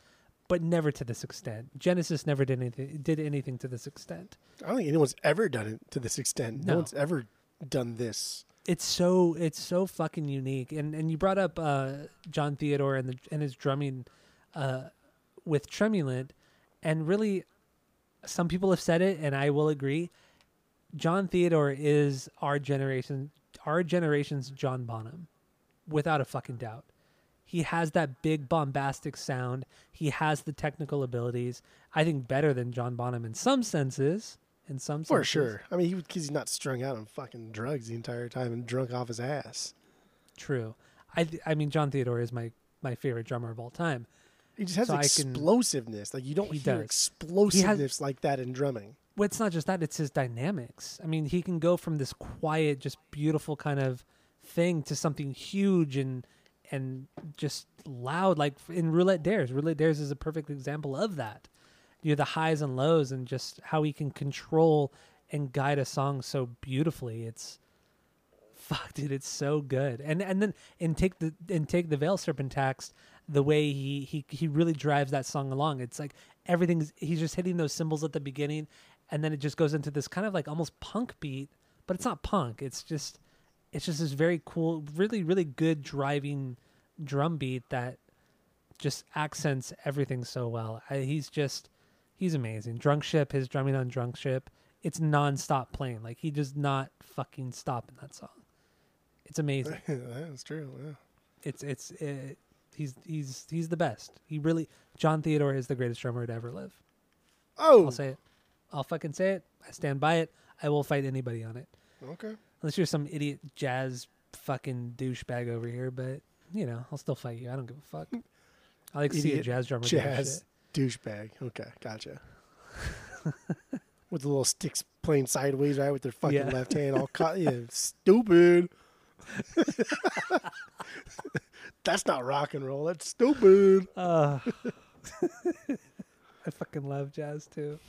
[SPEAKER 1] but never to this extent. Genesis never did anything did anything to this extent.
[SPEAKER 2] I don't think anyone's ever done it to this extent. No,
[SPEAKER 1] No.
[SPEAKER 2] one's ever done this.
[SPEAKER 1] it's so it's so fucking unique and and you brought up uh john theodore and the and his drumming uh with tremulant and really some people have said it and i will agree john theodore is our generation our generation's john bonham without a fucking doubt he has that big bombastic sound he has the technical abilities i think better than john bonham in some senses in some
[SPEAKER 2] For
[SPEAKER 1] senses.
[SPEAKER 2] sure. I mean, because he's not strung out on fucking drugs the entire time and drunk off his ass.
[SPEAKER 1] True. I I mean John Theodore is my my favorite drummer of all time.
[SPEAKER 2] He just has
[SPEAKER 1] So I can-
[SPEAKER 2] explosiveness. Like you don't
[SPEAKER 1] He
[SPEAKER 2] hear
[SPEAKER 1] does.
[SPEAKER 2] explosiveness like that in drumming.
[SPEAKER 1] Well, it's not just that; it's his dynamics. I mean, he can go from this quiet, just beautiful kind of thing to something huge and and just loud, like in Roulette Dares. Roulette Dares is a perfect example of that. You know, the highs and lows, and just how he can control and guide a song so beautifully. It's fuck, dude, it's so good. And and then and take the and take the Veil Cerpin Taxt, the way he he he really drives that song along. It's like everything's he's just hitting those cymbals at the beginning, and then it just goes into this kind of like almost punk beat, but it's not punk. It's just it's just this very cool, really really good driving drum beat that just accents everything so well. I, he's just he's amazing. Drunk Ship, his drumming on Drunk Ship, it's non-stop playing. Like he does not fucking stop in that song. It's amazing.
[SPEAKER 2] That's true. Yeah.
[SPEAKER 1] It's it's it, he's he's he's the best. He really John Theodore is the greatest drummer to ever live.
[SPEAKER 2] Oh,
[SPEAKER 1] I'll say it. I'll fucking say it. I stand by it. I will fight anybody on it.
[SPEAKER 2] okay.
[SPEAKER 1] Unless you're some idiot jazz fucking douchebag over here, but you know, I'll still fight you. I don't give a fuck. I like to see a jazz drummer
[SPEAKER 2] Jazz douchebag. Okay, gotcha. with the little sticks playing sideways, right, with their fucking
[SPEAKER 1] Yeah.
[SPEAKER 2] left hand all caught. Yeah, stupid. That's not rock and roll. That's stupid.
[SPEAKER 1] Uh, I fucking love jazz too.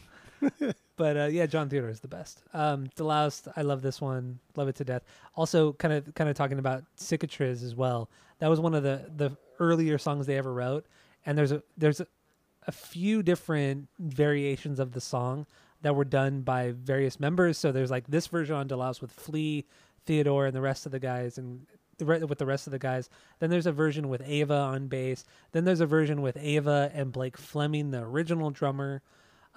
[SPEAKER 1] but uh, yeah, John Theodore is the best. Um, Deloused, I love this one, love it to death. Also, kind of kind of talking about Cicatriz as well. That was one of the the earlier songs they ever wrote, and there's a there's a, a few different variations of the song that were done by various members. So there's like this version on Deloused with Flea, Theodore, and the rest of the guys, and the re- with the rest of the guys. Then there's a version with Ava on bass. Then there's a version with Ava and Blake Fleming, the original drummer,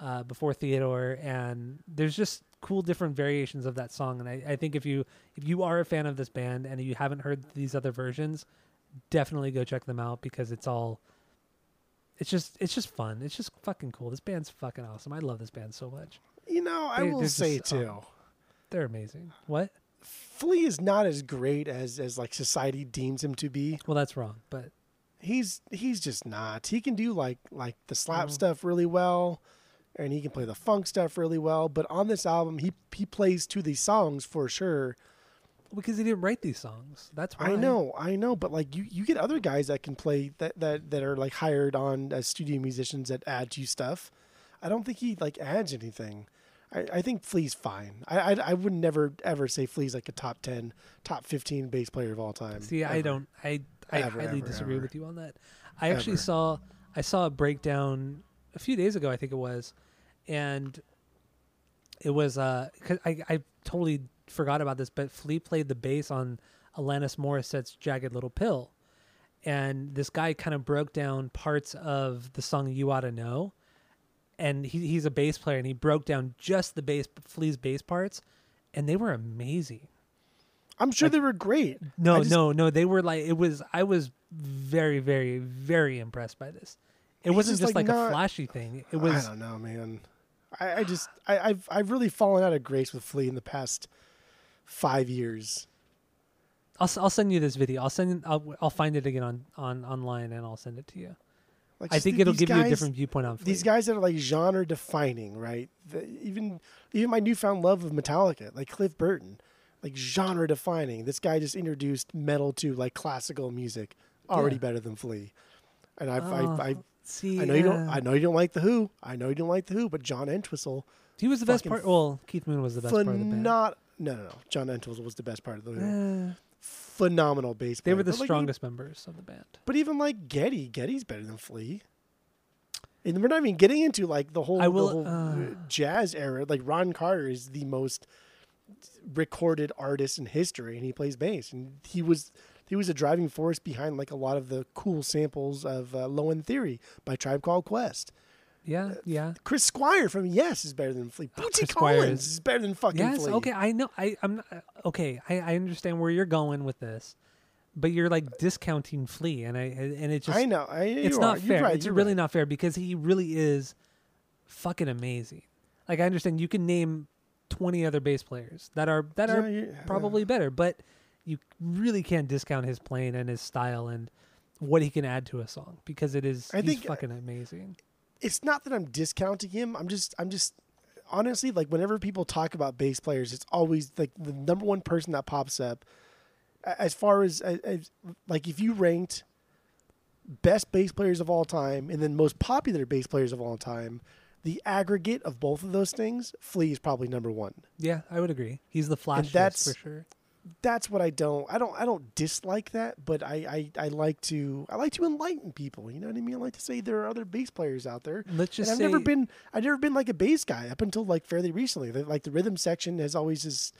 [SPEAKER 1] uh, before Theodore. And there's just cool different variations of that song. And I, I think if you if you are a fan of this band and you haven't heard these other versions, definitely go check them out because it's all. It's just it's just fun. It's just fucking cool. This band's fucking awesome. I love this band so much.
[SPEAKER 2] You know, I
[SPEAKER 1] They-
[SPEAKER 2] will say
[SPEAKER 1] just, um,
[SPEAKER 2] too.
[SPEAKER 1] They're amazing. What?
[SPEAKER 2] Flea is not as great as as like society deems him to be.
[SPEAKER 1] Well, that's wrong. But
[SPEAKER 2] He's he's just not. He can do like like the slap
[SPEAKER 1] Mm.
[SPEAKER 2] stuff really well, and he can play the funk stuff really well. But on this album, he he plays to these songs for sure.
[SPEAKER 1] because he didn't write these songs. That's why
[SPEAKER 2] I know, I know, but like you, you get other guys that can play that that that are like hired on as studio musicians that add to stuff. I don't think he like adds anything. I, I think Flea's fine. I, I I would never ever say Flea's like a top ten, top fifteen bass player of all time.
[SPEAKER 1] See, I don't. I I
[SPEAKER 2] Ever,
[SPEAKER 1] highly
[SPEAKER 2] ever,
[SPEAKER 1] disagree
[SPEAKER 2] ever.
[SPEAKER 1] with you on that. I actually saw I saw a breakdown a few days ago. I think it was, and It was uh, 'cause I I totally forgot about this, but Flea played the bass on Alanis Morissette's "Jagged Little Pill," and this guy kind of broke down parts of the song "You Oughta Know," and he he's a bass player, and he broke down just the bass Flea's bass parts, and they were amazing.
[SPEAKER 2] I'm sure
[SPEAKER 1] Like-
[SPEAKER 2] they were great.
[SPEAKER 1] No,
[SPEAKER 2] just-
[SPEAKER 1] no, no. They were like it was. I was very, very, very impressed by this. It wasn't
[SPEAKER 2] just,
[SPEAKER 1] just,
[SPEAKER 2] like,
[SPEAKER 1] like,
[SPEAKER 2] not-
[SPEAKER 1] a flashy thing. It was I
[SPEAKER 2] don't know, man. I, I just I, I've I've really fallen out of grace with Flea in the past five years.
[SPEAKER 1] I'll I'll send you this video. I'll send. I'll I'll find it again on on online and I'll send it to you.
[SPEAKER 2] Like
[SPEAKER 1] I think
[SPEAKER 2] th-
[SPEAKER 1] it'll give you a different viewpoint on Flea.
[SPEAKER 2] These guys that are like genre defining, right? The, even even my newfound love of Metallica, like Cliff Burton, like genre defining. This guy just introduced metal to like classical music, already
[SPEAKER 1] Yeah.
[SPEAKER 2] better than Flea. And I've,
[SPEAKER 1] Oh,
[SPEAKER 2] I've, I've
[SPEAKER 1] See,
[SPEAKER 2] I know you don't. I know you don't like the Who. I know you don't like the Who, but John Entwistle,
[SPEAKER 1] he was the best part. Well, Keith Moon was the best part of the band.
[SPEAKER 2] not. No, no, no. John Entwistle was the best part of the Who. Phenomenal bass.
[SPEAKER 1] they were the
[SPEAKER 2] But, like,
[SPEAKER 1] strongest members of the band.
[SPEAKER 2] But even like Geddy, Geddy's better than Flea. And we're not even getting into like the whole,
[SPEAKER 1] will-
[SPEAKER 2] the whole
[SPEAKER 1] uh.
[SPEAKER 2] uh, jazz era. Like Ron Carter is the most recorded artist in history, and he plays bass. And he was he was a driving force behind like a lot of the cool samples of uh, Low End Theory by Tribe Called Quest.
[SPEAKER 1] Yeah, yeah.
[SPEAKER 2] Chris Squire from Yes is better than Flea. Bootsy
[SPEAKER 1] Oh, Chris Squire
[SPEAKER 2] Collins
[SPEAKER 1] is-
[SPEAKER 2] is, better than fucking
[SPEAKER 1] Yes.
[SPEAKER 2] Flea.
[SPEAKER 1] Okay. I know. I I'm not, okay. I I understand where you're going with this, but you're like discounting Flea, and I and it just
[SPEAKER 2] I know. I,
[SPEAKER 1] it's not
[SPEAKER 2] are.
[SPEAKER 1] fair.
[SPEAKER 2] You're right.
[SPEAKER 1] it's really
[SPEAKER 2] right.
[SPEAKER 1] not fair because he really is fucking amazing. Like I understand you can name 20 other bass players that are that
[SPEAKER 2] Yeah,
[SPEAKER 1] are
[SPEAKER 2] you-
[SPEAKER 1] probably better, but you really can't discount his playing and his style and what he can add to a song because it is
[SPEAKER 2] I
[SPEAKER 1] he's
[SPEAKER 2] think- uh,
[SPEAKER 1] fucking amazing.
[SPEAKER 2] It's not that I'm discounting him. I'm just I'm just honestly like whenever people talk about bass players, it's always like the number one person that pops up. As far as, as, like if you ranked best bass players of all time and then most popular bass players of all time, the aggregate of both of those things, Flea is probably number one.
[SPEAKER 1] Yeah, I would agree. He's the flashiest
[SPEAKER 2] that's-
[SPEAKER 1] for sure.
[SPEAKER 2] That's what I don't I don't I don't dislike that, but I, I I like to I like to enlighten people. You know what I mean? I like to say there are other bass players out there
[SPEAKER 1] Let's just
[SPEAKER 2] and I've never been I've never been like a bass guy up until like fairly recently. The- Like the rhythm section has always just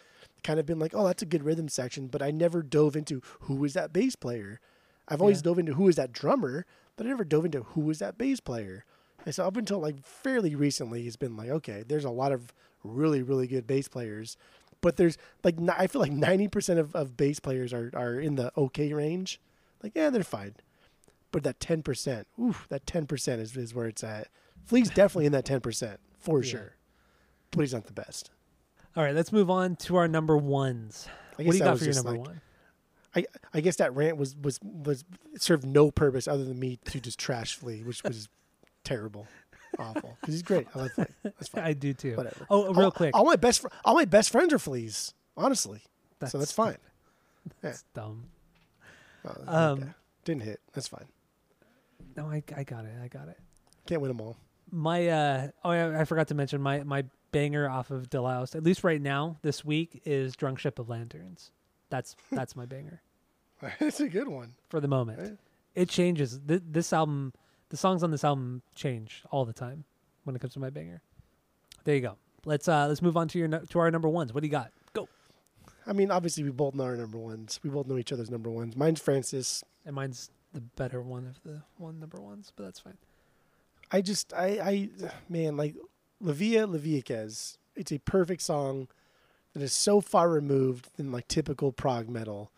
[SPEAKER 2] kind of been like, oh, that's a good rhythm section, but I never dove into who is that bass player. I've always
[SPEAKER 1] Yeah.
[SPEAKER 2] dove into who is that drummer, but I never dove into who is that bass player. And so up until like fairly recently, it's been like, okay, there's a lot of really really good bass players, but there's like I feel like ninety percent of, of bass players are are in the okay range. Like yeah, they're fine. But that ten percent, oof, that ten percent is, is where it's at. Flea's definitely in that ten percent for
[SPEAKER 1] Yeah.
[SPEAKER 2] sure, but he's not the best.
[SPEAKER 1] All right, let's move on to our number ones.
[SPEAKER 2] I
[SPEAKER 1] What do you got for your number
[SPEAKER 2] like-
[SPEAKER 1] one?
[SPEAKER 2] I I guess that rant was was was served no purpose other than me to just trash Flea, which was terrible, awful. Because he's great. I like Flea. That's fine.
[SPEAKER 1] I do too.
[SPEAKER 2] Whatever.
[SPEAKER 1] Oh, real
[SPEAKER 2] all,
[SPEAKER 1] quick.
[SPEAKER 2] all my best fr- all my best friends are fleas. Honestly, so that's fine.
[SPEAKER 1] That's dumb.
[SPEAKER 2] Oh,
[SPEAKER 1] Um,
[SPEAKER 2] okay. Didn't hit. That's fine.
[SPEAKER 1] No, I, I got it. I got it.
[SPEAKER 2] Can't win them all.
[SPEAKER 1] My uh oh, I, I forgot to mention my my banger off of Deloused. At least right now, this week is Drunk Ship of Lanterns. That's that's my banger
[SPEAKER 2] It's a good one.
[SPEAKER 1] for the moment.
[SPEAKER 2] Right.
[SPEAKER 1] It changes. Th- this album, the songs on this album change all the time when it comes to my banger. There you go. Let's uh let's move on to your to our number ones. What do you got? Go.
[SPEAKER 2] I mean, obviously, we both know our number ones. We both know each other's number ones. Mine's Francis.
[SPEAKER 1] And mine's the better one of the one number ones, but that's fine.
[SPEAKER 2] I just, I, I, man, like L'Via L'Viaquez, it's a perfect song that is so far removed than like typical prog metal.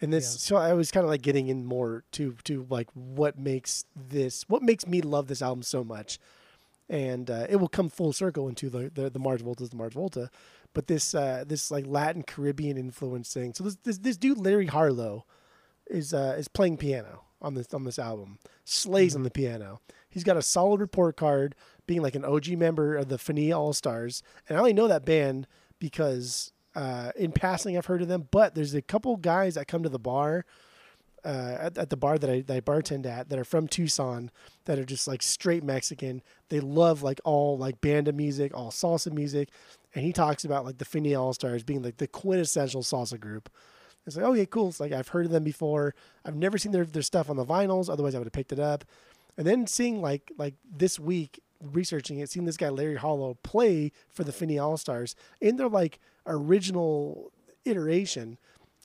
[SPEAKER 2] And this,
[SPEAKER 1] Yeah.
[SPEAKER 2] so I was kind of like getting in more to, to like what makes this, what makes me love this album so much. And uh, it will come full circle into the, the, the Mars Volta's the Mars Volta. But this, uh, this like Latin Caribbean influence thing. So this, this, this dude, Larry Harlow, is, uh, is playing piano on this, on this album, slays on the piano. He's got a solid report card, being like an OG member of the Fania All Stars, and I only know that band because uh, in passing I've heard of them. But there's a couple guys that come to the bar, uh, at, at the bar that I, that I bartend at, that are from Tucson, that are just like straight Mexican. They love like all like banda music, all salsa music, and he talks about like the Fania All Stars being like the quintessential salsa group. It's like, okay, cool. It's like I've heard of them before. I've never seen their, their stuff on the vinyls. Otherwise, I would have picked it up. And then seeing like like this week, researching it, seeing this guy Larry Harlow play for the Fania All Stars and they're like original iteration.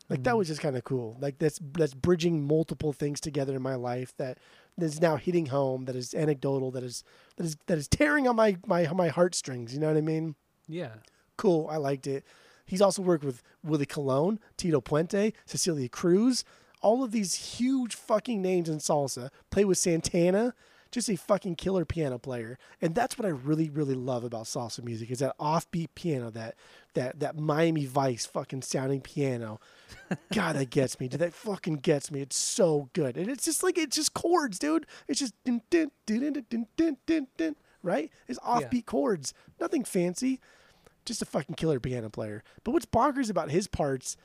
[SPEAKER 2] Like that mm-hmm. was just kind of cool. Like that's that's bridging multiple things together in my life that that is now hitting home. That is anecdotal. That is that is that is tearing on my my my heartstrings. You know what I mean?
[SPEAKER 1] Yeah.
[SPEAKER 2] Cool. I liked it. He's also worked with Willie Colon, Tito Puente, Cecilia Cruz, all of these huge fucking names in salsa. Play with Santana, just a fucking killer piano player. And that's what I really, really love about salsa music is that offbeat piano, that that that Miami Vice fucking sounding piano. God, that gets me. Dude, that fucking gets me. It's so good. And it's just like it's just chords, dude. It's just right? It's offbeat yeah. chords. Nothing fancy. Just a fucking killer piano player. But what's bonkers about his parts,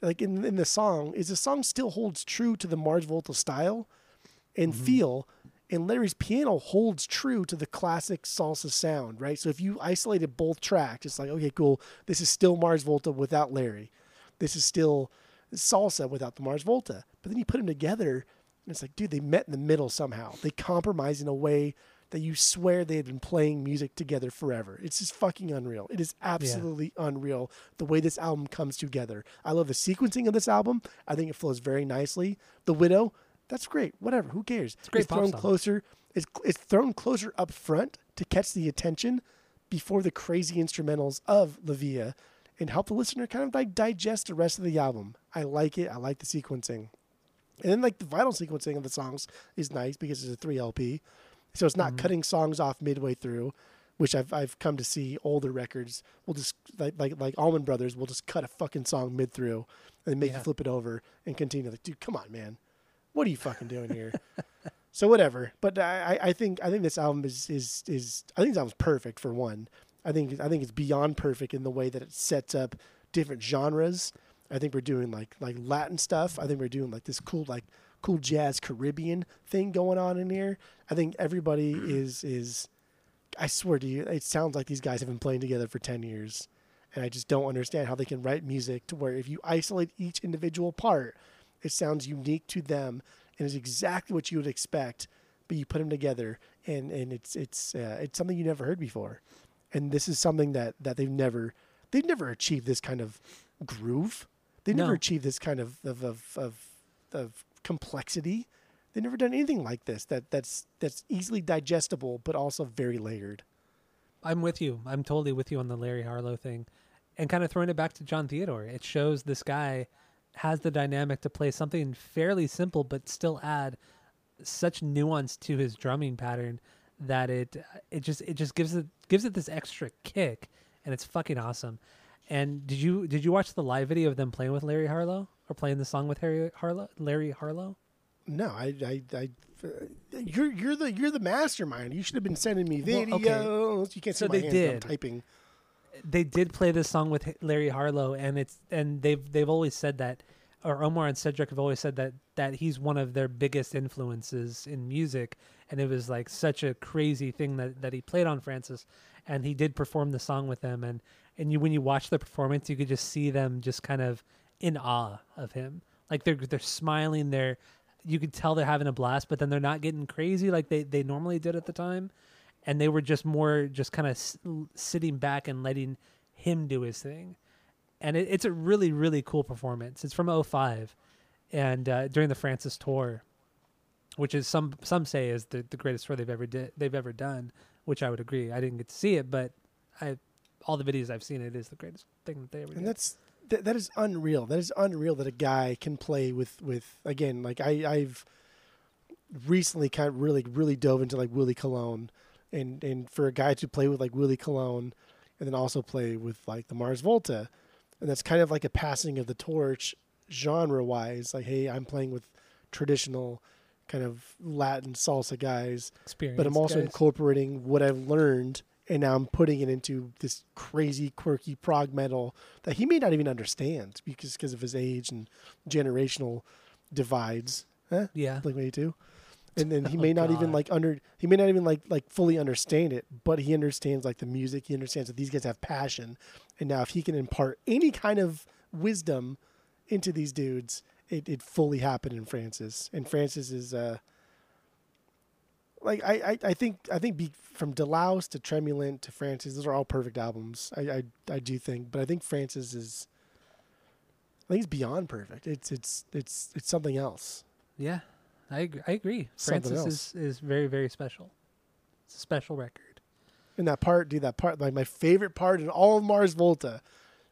[SPEAKER 2] like in in the song, is the song still holds true to the Mars Volta style and mm-hmm. feel and Larry's piano holds true to the classic salsa sound, right? So if you isolated both tracks, it's like, okay, cool, this is still Mars Volta without Larry. This is still salsa without the Mars Volta. But then you put them together, and it's like, dude, they met in the middle somehow. They compromise in a way that you swear they had been playing music together forever. It's just fucking unreal. It is absolutely unreal the way this album comes together. I love the sequencing of this album. I think it flows very nicely. The Widow, that's great. Whatever, who cares? It's
[SPEAKER 1] great pop
[SPEAKER 2] thrown
[SPEAKER 1] song.
[SPEAKER 2] closer. It's it's thrown closer up front to catch the attention before the crazy instrumentals of La Via and help the listener kind of like digest the rest of the album. I like it. I like the sequencing. And then like the vinyl sequencing of the songs is nice because it's a three LP. So it's not mm-hmm. cutting songs off midway through, which I've I've come to see older records will just like like like Allman Brothers will just cut a fucking song mid through and make
[SPEAKER 1] Yeah.
[SPEAKER 2] you flip it over and continue. Like, dude, come on, man, what are you fucking doing here? so whatever. But I, I- think I think this album is is is I think this album's perfect for one. I think I think it's beyond perfect in the way that it sets up different genres. I think we're doing like like Latin stuff. I think we're doing like this cool like cool jazz Caribbean thing going on in here. I think everybody mm-hmm. is is I swear to you, it sounds like these guys have been playing together for ten years. And I just don't understand how they can write music to where if you isolate each individual part, it sounds unique to them and is exactly what you would expect. But you put them together, and and it's it's uh, it's something you never heard before, and this is something that that they've never they've never achieved this kind of groove. They've never
[SPEAKER 1] No.
[SPEAKER 2] achieved this kind of of of of, of complexity. They've never done anything like this that that's that's easily digestible but also very layered.
[SPEAKER 1] I'm with you. I'm totally with you on the Larry Harlow thing. And kind of throwing it back to John Theodore, it shows this guy has the dynamic to play something fairly simple but still add such nuance to his drumming pattern that it it just it just gives it gives it this extra kick and it's fucking awesome. And did you did you watch the live video of them playing with Larry Harlow or playing the song with Harry Harlow Larry Harlow?
[SPEAKER 2] No, I, I, I, you're you're the you're the mastermind. You should have been sending me
[SPEAKER 1] Well, okay.
[SPEAKER 2] You can't
[SPEAKER 1] So they
[SPEAKER 2] hands. I'm typing.
[SPEAKER 1] They did play this song with Larry Harlow, and it's and they've they've always said that, or Omar and Cedric have always said that that he's one of their biggest influences in music, and it was like such a crazy thing that that he played on Francis, and he did perform the song with them, and and you when you watch the performance, you could just see them just kind of in awe of him, like they're they're smiling, they're you could tell they're having a blast, but then they're not getting crazy like they they normally did at the time and they were just more just kind of s- sitting back and letting him do his thing and it, it's a really really cool performance it's from 05 and uh, during the francis tour which is some some say is the, the greatest tour they've ever did they've ever done which i would agree i didn't get to see it but i all the videos i've seen it is the greatest thing that they ever did.
[SPEAKER 2] And
[SPEAKER 1] did
[SPEAKER 2] that's that, that is unreal. That is unreal that a guy can play with with again like I I've recently kind of really really dove into like Willie Colon and and for a guy to play with like Willie Colon and then also play with like the Mars Volta and that's kind of like a passing of the torch genre wise like hey I'm playing with traditional kind of Latin salsa guys but I'm also
[SPEAKER 1] guys.
[SPEAKER 2] incorporating what I've learned and now I'm putting it into this crazy, quirky prog metal that he may not even understand because because of his age and generational divides. Huh?
[SPEAKER 1] yeah
[SPEAKER 2] Like me too. And then he
[SPEAKER 1] Oh,
[SPEAKER 2] may not even like under he may not even like like fully understand it, but he understands like the music. He understands that these guys have passion, and now if he can impart any kind of wisdom into these dudes, it, it fully happened in Francis. And Francis is uh like I, I, I think I think be, from Delouse to Tremulant to Francis, those are all perfect albums. I, I I do think, but I think Francis is. I think it's beyond perfect. It's it's it's it's something else.
[SPEAKER 1] Yeah, I agree. I agree.
[SPEAKER 2] Something
[SPEAKER 1] Francis is, is very very special. It's a special record.
[SPEAKER 2] And that part, dude, that part, like my favorite part in all of Mars Volta,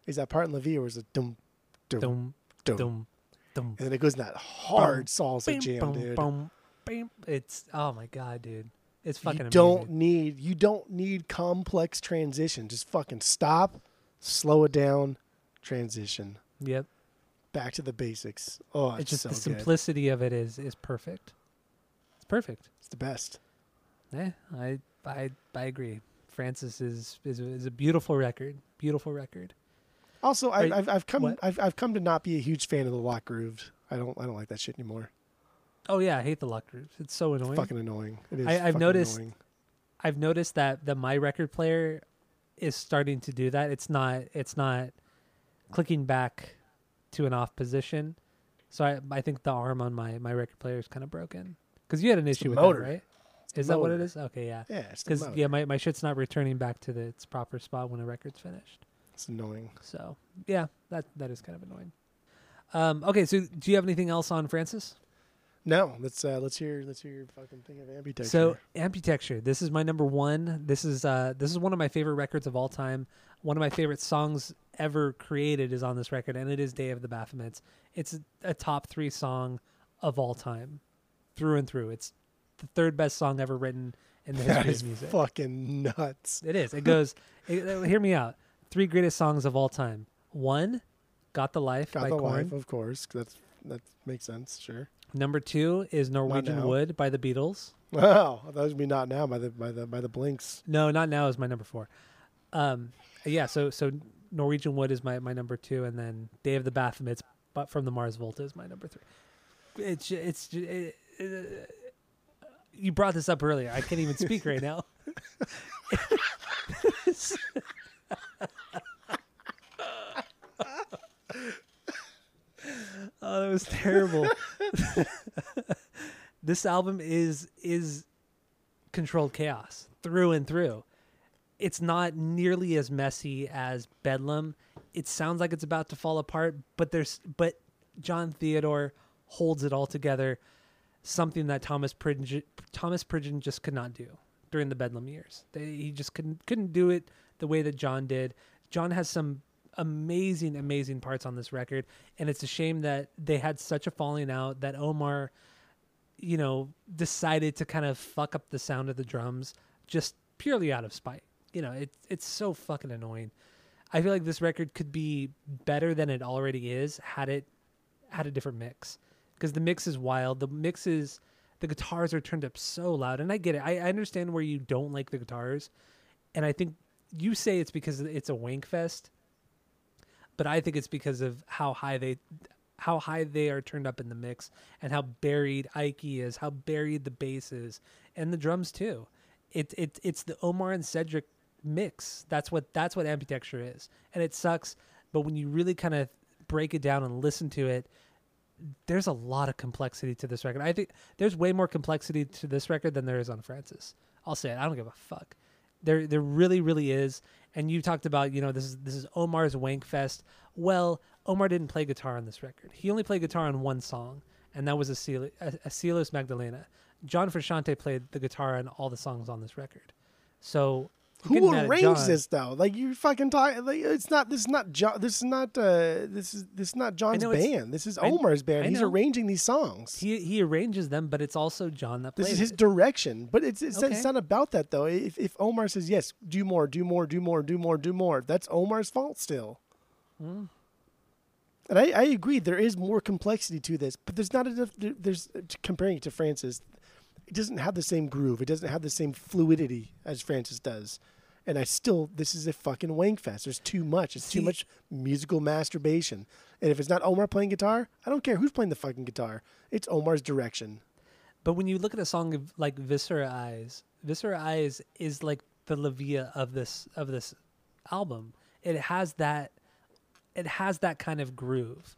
[SPEAKER 2] is that part in La Vie where it's a dum, dum,
[SPEAKER 1] Dum
[SPEAKER 2] dum,
[SPEAKER 1] dum dum.
[SPEAKER 2] and then it goes in that hard salsa
[SPEAKER 1] Bam,
[SPEAKER 2] jam,
[SPEAKER 1] bam,
[SPEAKER 2] dude.
[SPEAKER 1] bam, bam. It's oh my god, dude. It's fucking
[SPEAKER 2] you don't need you don't need complex transition. Just fucking stop, slow it down, transition
[SPEAKER 1] Yep.
[SPEAKER 2] Back to the basics. Oh, it's,
[SPEAKER 1] It's just
[SPEAKER 2] so
[SPEAKER 1] the
[SPEAKER 2] good.
[SPEAKER 1] simplicity of it is is perfect. It's perfect.
[SPEAKER 2] It's the best.
[SPEAKER 1] Yeah, I I I agree. Francis is is a, is a beautiful record. Beautiful record.
[SPEAKER 2] Also, I, I've I've come
[SPEAKER 1] what?
[SPEAKER 2] I've I've come to not be a huge fan of the lock grooves. I don't I don't like that shit anymore.
[SPEAKER 1] Oh yeah, I hate the lock grooves. It's so annoying.
[SPEAKER 2] Fucking annoying. It is.
[SPEAKER 1] I- I've noticed-
[SPEAKER 2] Annoying.
[SPEAKER 1] I've noticed that the my record player is starting to do that. It's not it's not clicking back to an off position. So I I think the arm on my my record player is kind of broken. Cuz you had an
[SPEAKER 2] It's
[SPEAKER 1] issue with
[SPEAKER 2] motor.
[SPEAKER 1] that, right? Is that what it is? Okay, yeah.
[SPEAKER 2] Yeah,
[SPEAKER 1] Cuz yeah, my my shit's not returning back to the, its proper spot when a record's finished.
[SPEAKER 2] It's annoying.
[SPEAKER 1] So, yeah, that that is kind of annoying. Um okay, so do you have anything else on Francis?
[SPEAKER 2] No, let's uh let's hear let's hear your fucking thing of Amputechture.
[SPEAKER 1] So Amputechture, this is my number one. This is uh this is one of my favorite records of all time. One of my favorite songs ever created is on this record, and it is Day of the Baphomets. It's a, top three song of all time, through and through. It's the third best song ever written in the history
[SPEAKER 2] is
[SPEAKER 1] of music.
[SPEAKER 2] fucking nuts.
[SPEAKER 1] It is. It goes. it, uh, hear me out. Three greatest songs of all time. One, "Got the Life"
[SPEAKER 2] Got
[SPEAKER 1] by
[SPEAKER 2] the
[SPEAKER 1] Korn.
[SPEAKER 2] life, of course. That's that makes sense. Sure.
[SPEAKER 1] Number two is "Norwegian. Wood" by the Beatles.
[SPEAKER 2] Wow, that would be not now by the by the by the blinks.
[SPEAKER 1] No, not now is my number four. Um, yeah, so so Norwegian Wood is my, my number two, and then Day of the Baphomets, but from the Mars Volta is my number three. It's it's it, it, you brought this up earlier. I can't even speak right now. oh, that was terrible. this album is is controlled chaos through and through. It's not nearly as messy as Bedlam. It sounds like it's about to fall apart, but there's but John Theodore holds it all together. Something that Thomas Pridgen, Thomas Pridgen just could not do during the Bedlam years. They, he just couldn't couldn't do it the way that John did. John has some amazing, amazing parts on this record, and it's a shame that they had such a falling out that Omar you know, decided to kind of fuck up the sound of the drums just purely out of spite. You know, it's it's so fucking annoying. I feel like this record could be better than it already is had it had a different mix. Because the mix is wild. The mix is the guitars are turned up so loud, and I get it. I, I understand where you don't like the guitars, and I think you say it's because it's a wank fest, but I think it's because of how high they how high they are turned up in the mix and how buried Ike is, how buried the bass is, and the drums too. It's it, it's the Omar and Cedric mix. That's what that's what Amputechture is, and it sucks. But when you really kind of break it down and listen to it, there's a lot of complexity to this record. I think there's way more complexity to this record than there is on Francis. I'll say it. I don't give a fuck. There there really really is. And you talked about you know this is this is Omar's wank fest. Well, Omar didn't play guitar on this record. He only played guitar on one song, and that was Acel- Asilos Magdalena. John Frusciante played the guitar on all the songs on this record. So
[SPEAKER 2] Who arranged this though? Like you fucking talk. Like it's not. This is not. This is not. Uh, this is. This is not John's band. This is
[SPEAKER 1] I-
[SPEAKER 2] Omar's band.
[SPEAKER 1] I
[SPEAKER 2] He's arranging these songs.
[SPEAKER 1] He he arranges them, but it's also John that plays.
[SPEAKER 2] this is his
[SPEAKER 1] it.
[SPEAKER 2] direction. But it's it's,
[SPEAKER 1] Okay.
[SPEAKER 2] it's not about that though. If if Omar says yes, do more, do more, do more, do more, do more. That's Omar's fault still.
[SPEAKER 1] Hmm.
[SPEAKER 2] And I, I agree. There is more complexity to this, but there's not enough. There's comparing it to Francis, it doesn't have the same groove. It doesn't have the same fluidity as Francis does. And I still, this is a fucking wank fest. There's too much. It's too much musical masturbation. And if it's not Omar playing guitar, I don't care who's playing the fucking guitar. It's Omar's direction.
[SPEAKER 1] But when you look at a song of, like Viscera Eyes, Viscera Eyes is like the Lavia of this of this album. It has that it has that kind of groove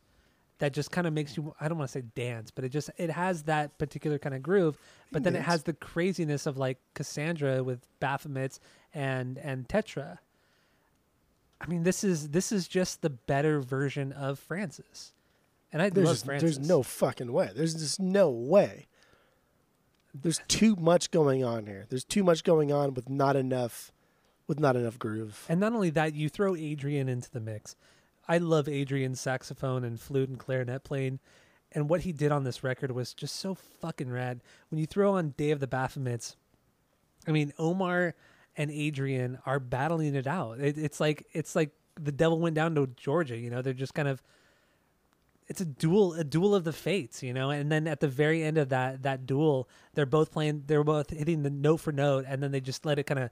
[SPEAKER 1] that just kind of makes you I don't want to say dance, but it just it has that particular kind of groove, but then it has the craziness of like Cassandra with Baphomets and and Tetra. I mean, this is this is just the better version of Francis. And I
[SPEAKER 2] There's
[SPEAKER 1] love
[SPEAKER 2] just,
[SPEAKER 1] Francis.
[SPEAKER 2] there's no fucking way. There's just no way. There's too much going on here. There's too much going on with not enough with not enough groove.
[SPEAKER 1] And not only that, you throw Adrian into the mix. I love Adrian's saxophone and flute and clarinet playing. And what he did on this record was just so fucking rad. When you throw on Day of the Baphomets, I mean, Omar and Adrian are battling it out. It, it's like it's like the devil went down to Georgia. You know, they're just kind of. It's a duel, a duel of the fates, you know. And then at the very end of that that duel, they're both playing. They're both hitting the note for note, and then they just let it kind of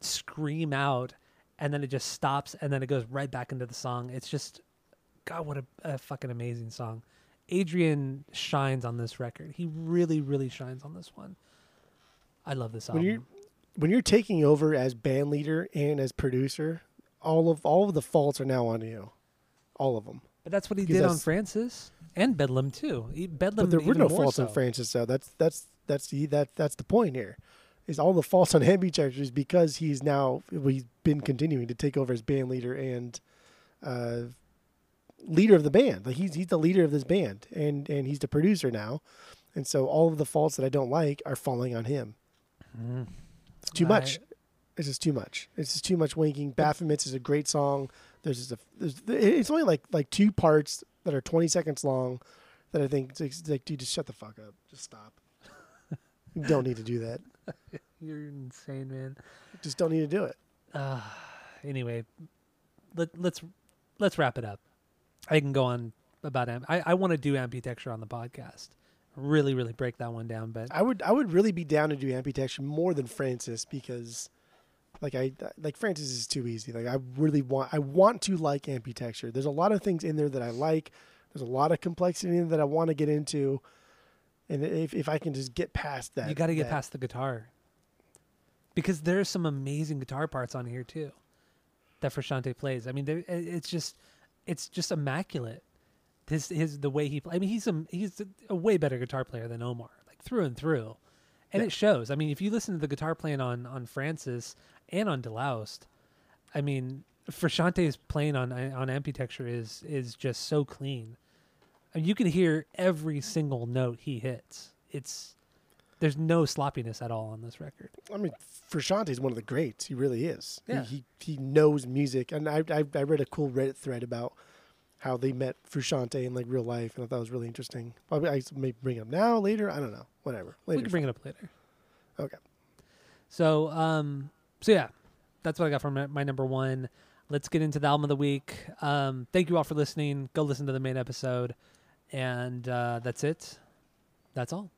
[SPEAKER 1] scream out, and then it just stops, and then it goes right back into the song. It's just, God, what a, a fucking amazing song. Adrian shines on this record. He really, really shines on this one. I love this
[SPEAKER 2] When you're when you're taking over as band leader and as producer, all of all of the faults are now on you. All of them.
[SPEAKER 1] But that's what he
[SPEAKER 2] Because
[SPEAKER 1] did on Francis and Bedlam too. He, Bedlam,
[SPEAKER 2] But there were no faults
[SPEAKER 1] so.
[SPEAKER 2] on Francis though. That's that's that's the that that's the point here. Is all the faults on Amputechture is because he's now he's been continuing to take over as band leader and uh, leader of the band. Like he's he's the leader of this band and and he's the producer now, and so all of the faults that I don't like are falling on him.
[SPEAKER 1] Mm.
[SPEAKER 2] It's too much. It's just too much. It's just too much winking. Baphomets is a great song. There's just a there's, it's only like like two parts that are 20 seconds long that I think it's like, it's like dude just shut the fuck up. Just stop. you don't need to do that.
[SPEAKER 1] You're insane, man.
[SPEAKER 2] Just don't need to do it.
[SPEAKER 1] Uh, anyway, let, let's let's wrap it up. I can go on about amp. I, I want to do Amputechture on the podcast. Really, really break that one down. But
[SPEAKER 2] I would I would really be down to do Amputechture more than Francis because like I like Francis is too easy. Like I really want I want to like Amputechture. There's a lot of things in there that I like. There's a lot of complexity in there that I want to get into. And if if I can just get past that,
[SPEAKER 1] you got to get
[SPEAKER 2] that-
[SPEAKER 1] past the guitar because there's some amazing guitar parts on here too that Frusciante plays. I mean, there- it's just it's just immaculate. His his the way he play. I mean, he's a he's a, a way better guitar player than Omar, like through and through, and
[SPEAKER 2] Yeah.
[SPEAKER 1] it shows. I mean, if you listen to the guitar playing on on Francis and on Deloused, I mean, Frusciante's playing on on Amputechture is is just so clean. You can hear every single note he hits. It's there's no sloppiness at all on this record.
[SPEAKER 2] I mean, Frusciante is one of the greats. He really is. He-
[SPEAKER 1] Yeah.
[SPEAKER 2] He, he knows music, and I, I I read a cool Reddit thread about how they met Frusciante in like real life, and I thought it was really interesting. I may bring it up now, later. I don't know. Whatever.
[SPEAKER 1] we can bring it up later.
[SPEAKER 2] Okay.
[SPEAKER 1] So, um, so yeah, that's what I got from my, my number one. Let's get into the album of the week. Um, thank you all for listening. Go listen to the main episode, and uh, that's it. That's all.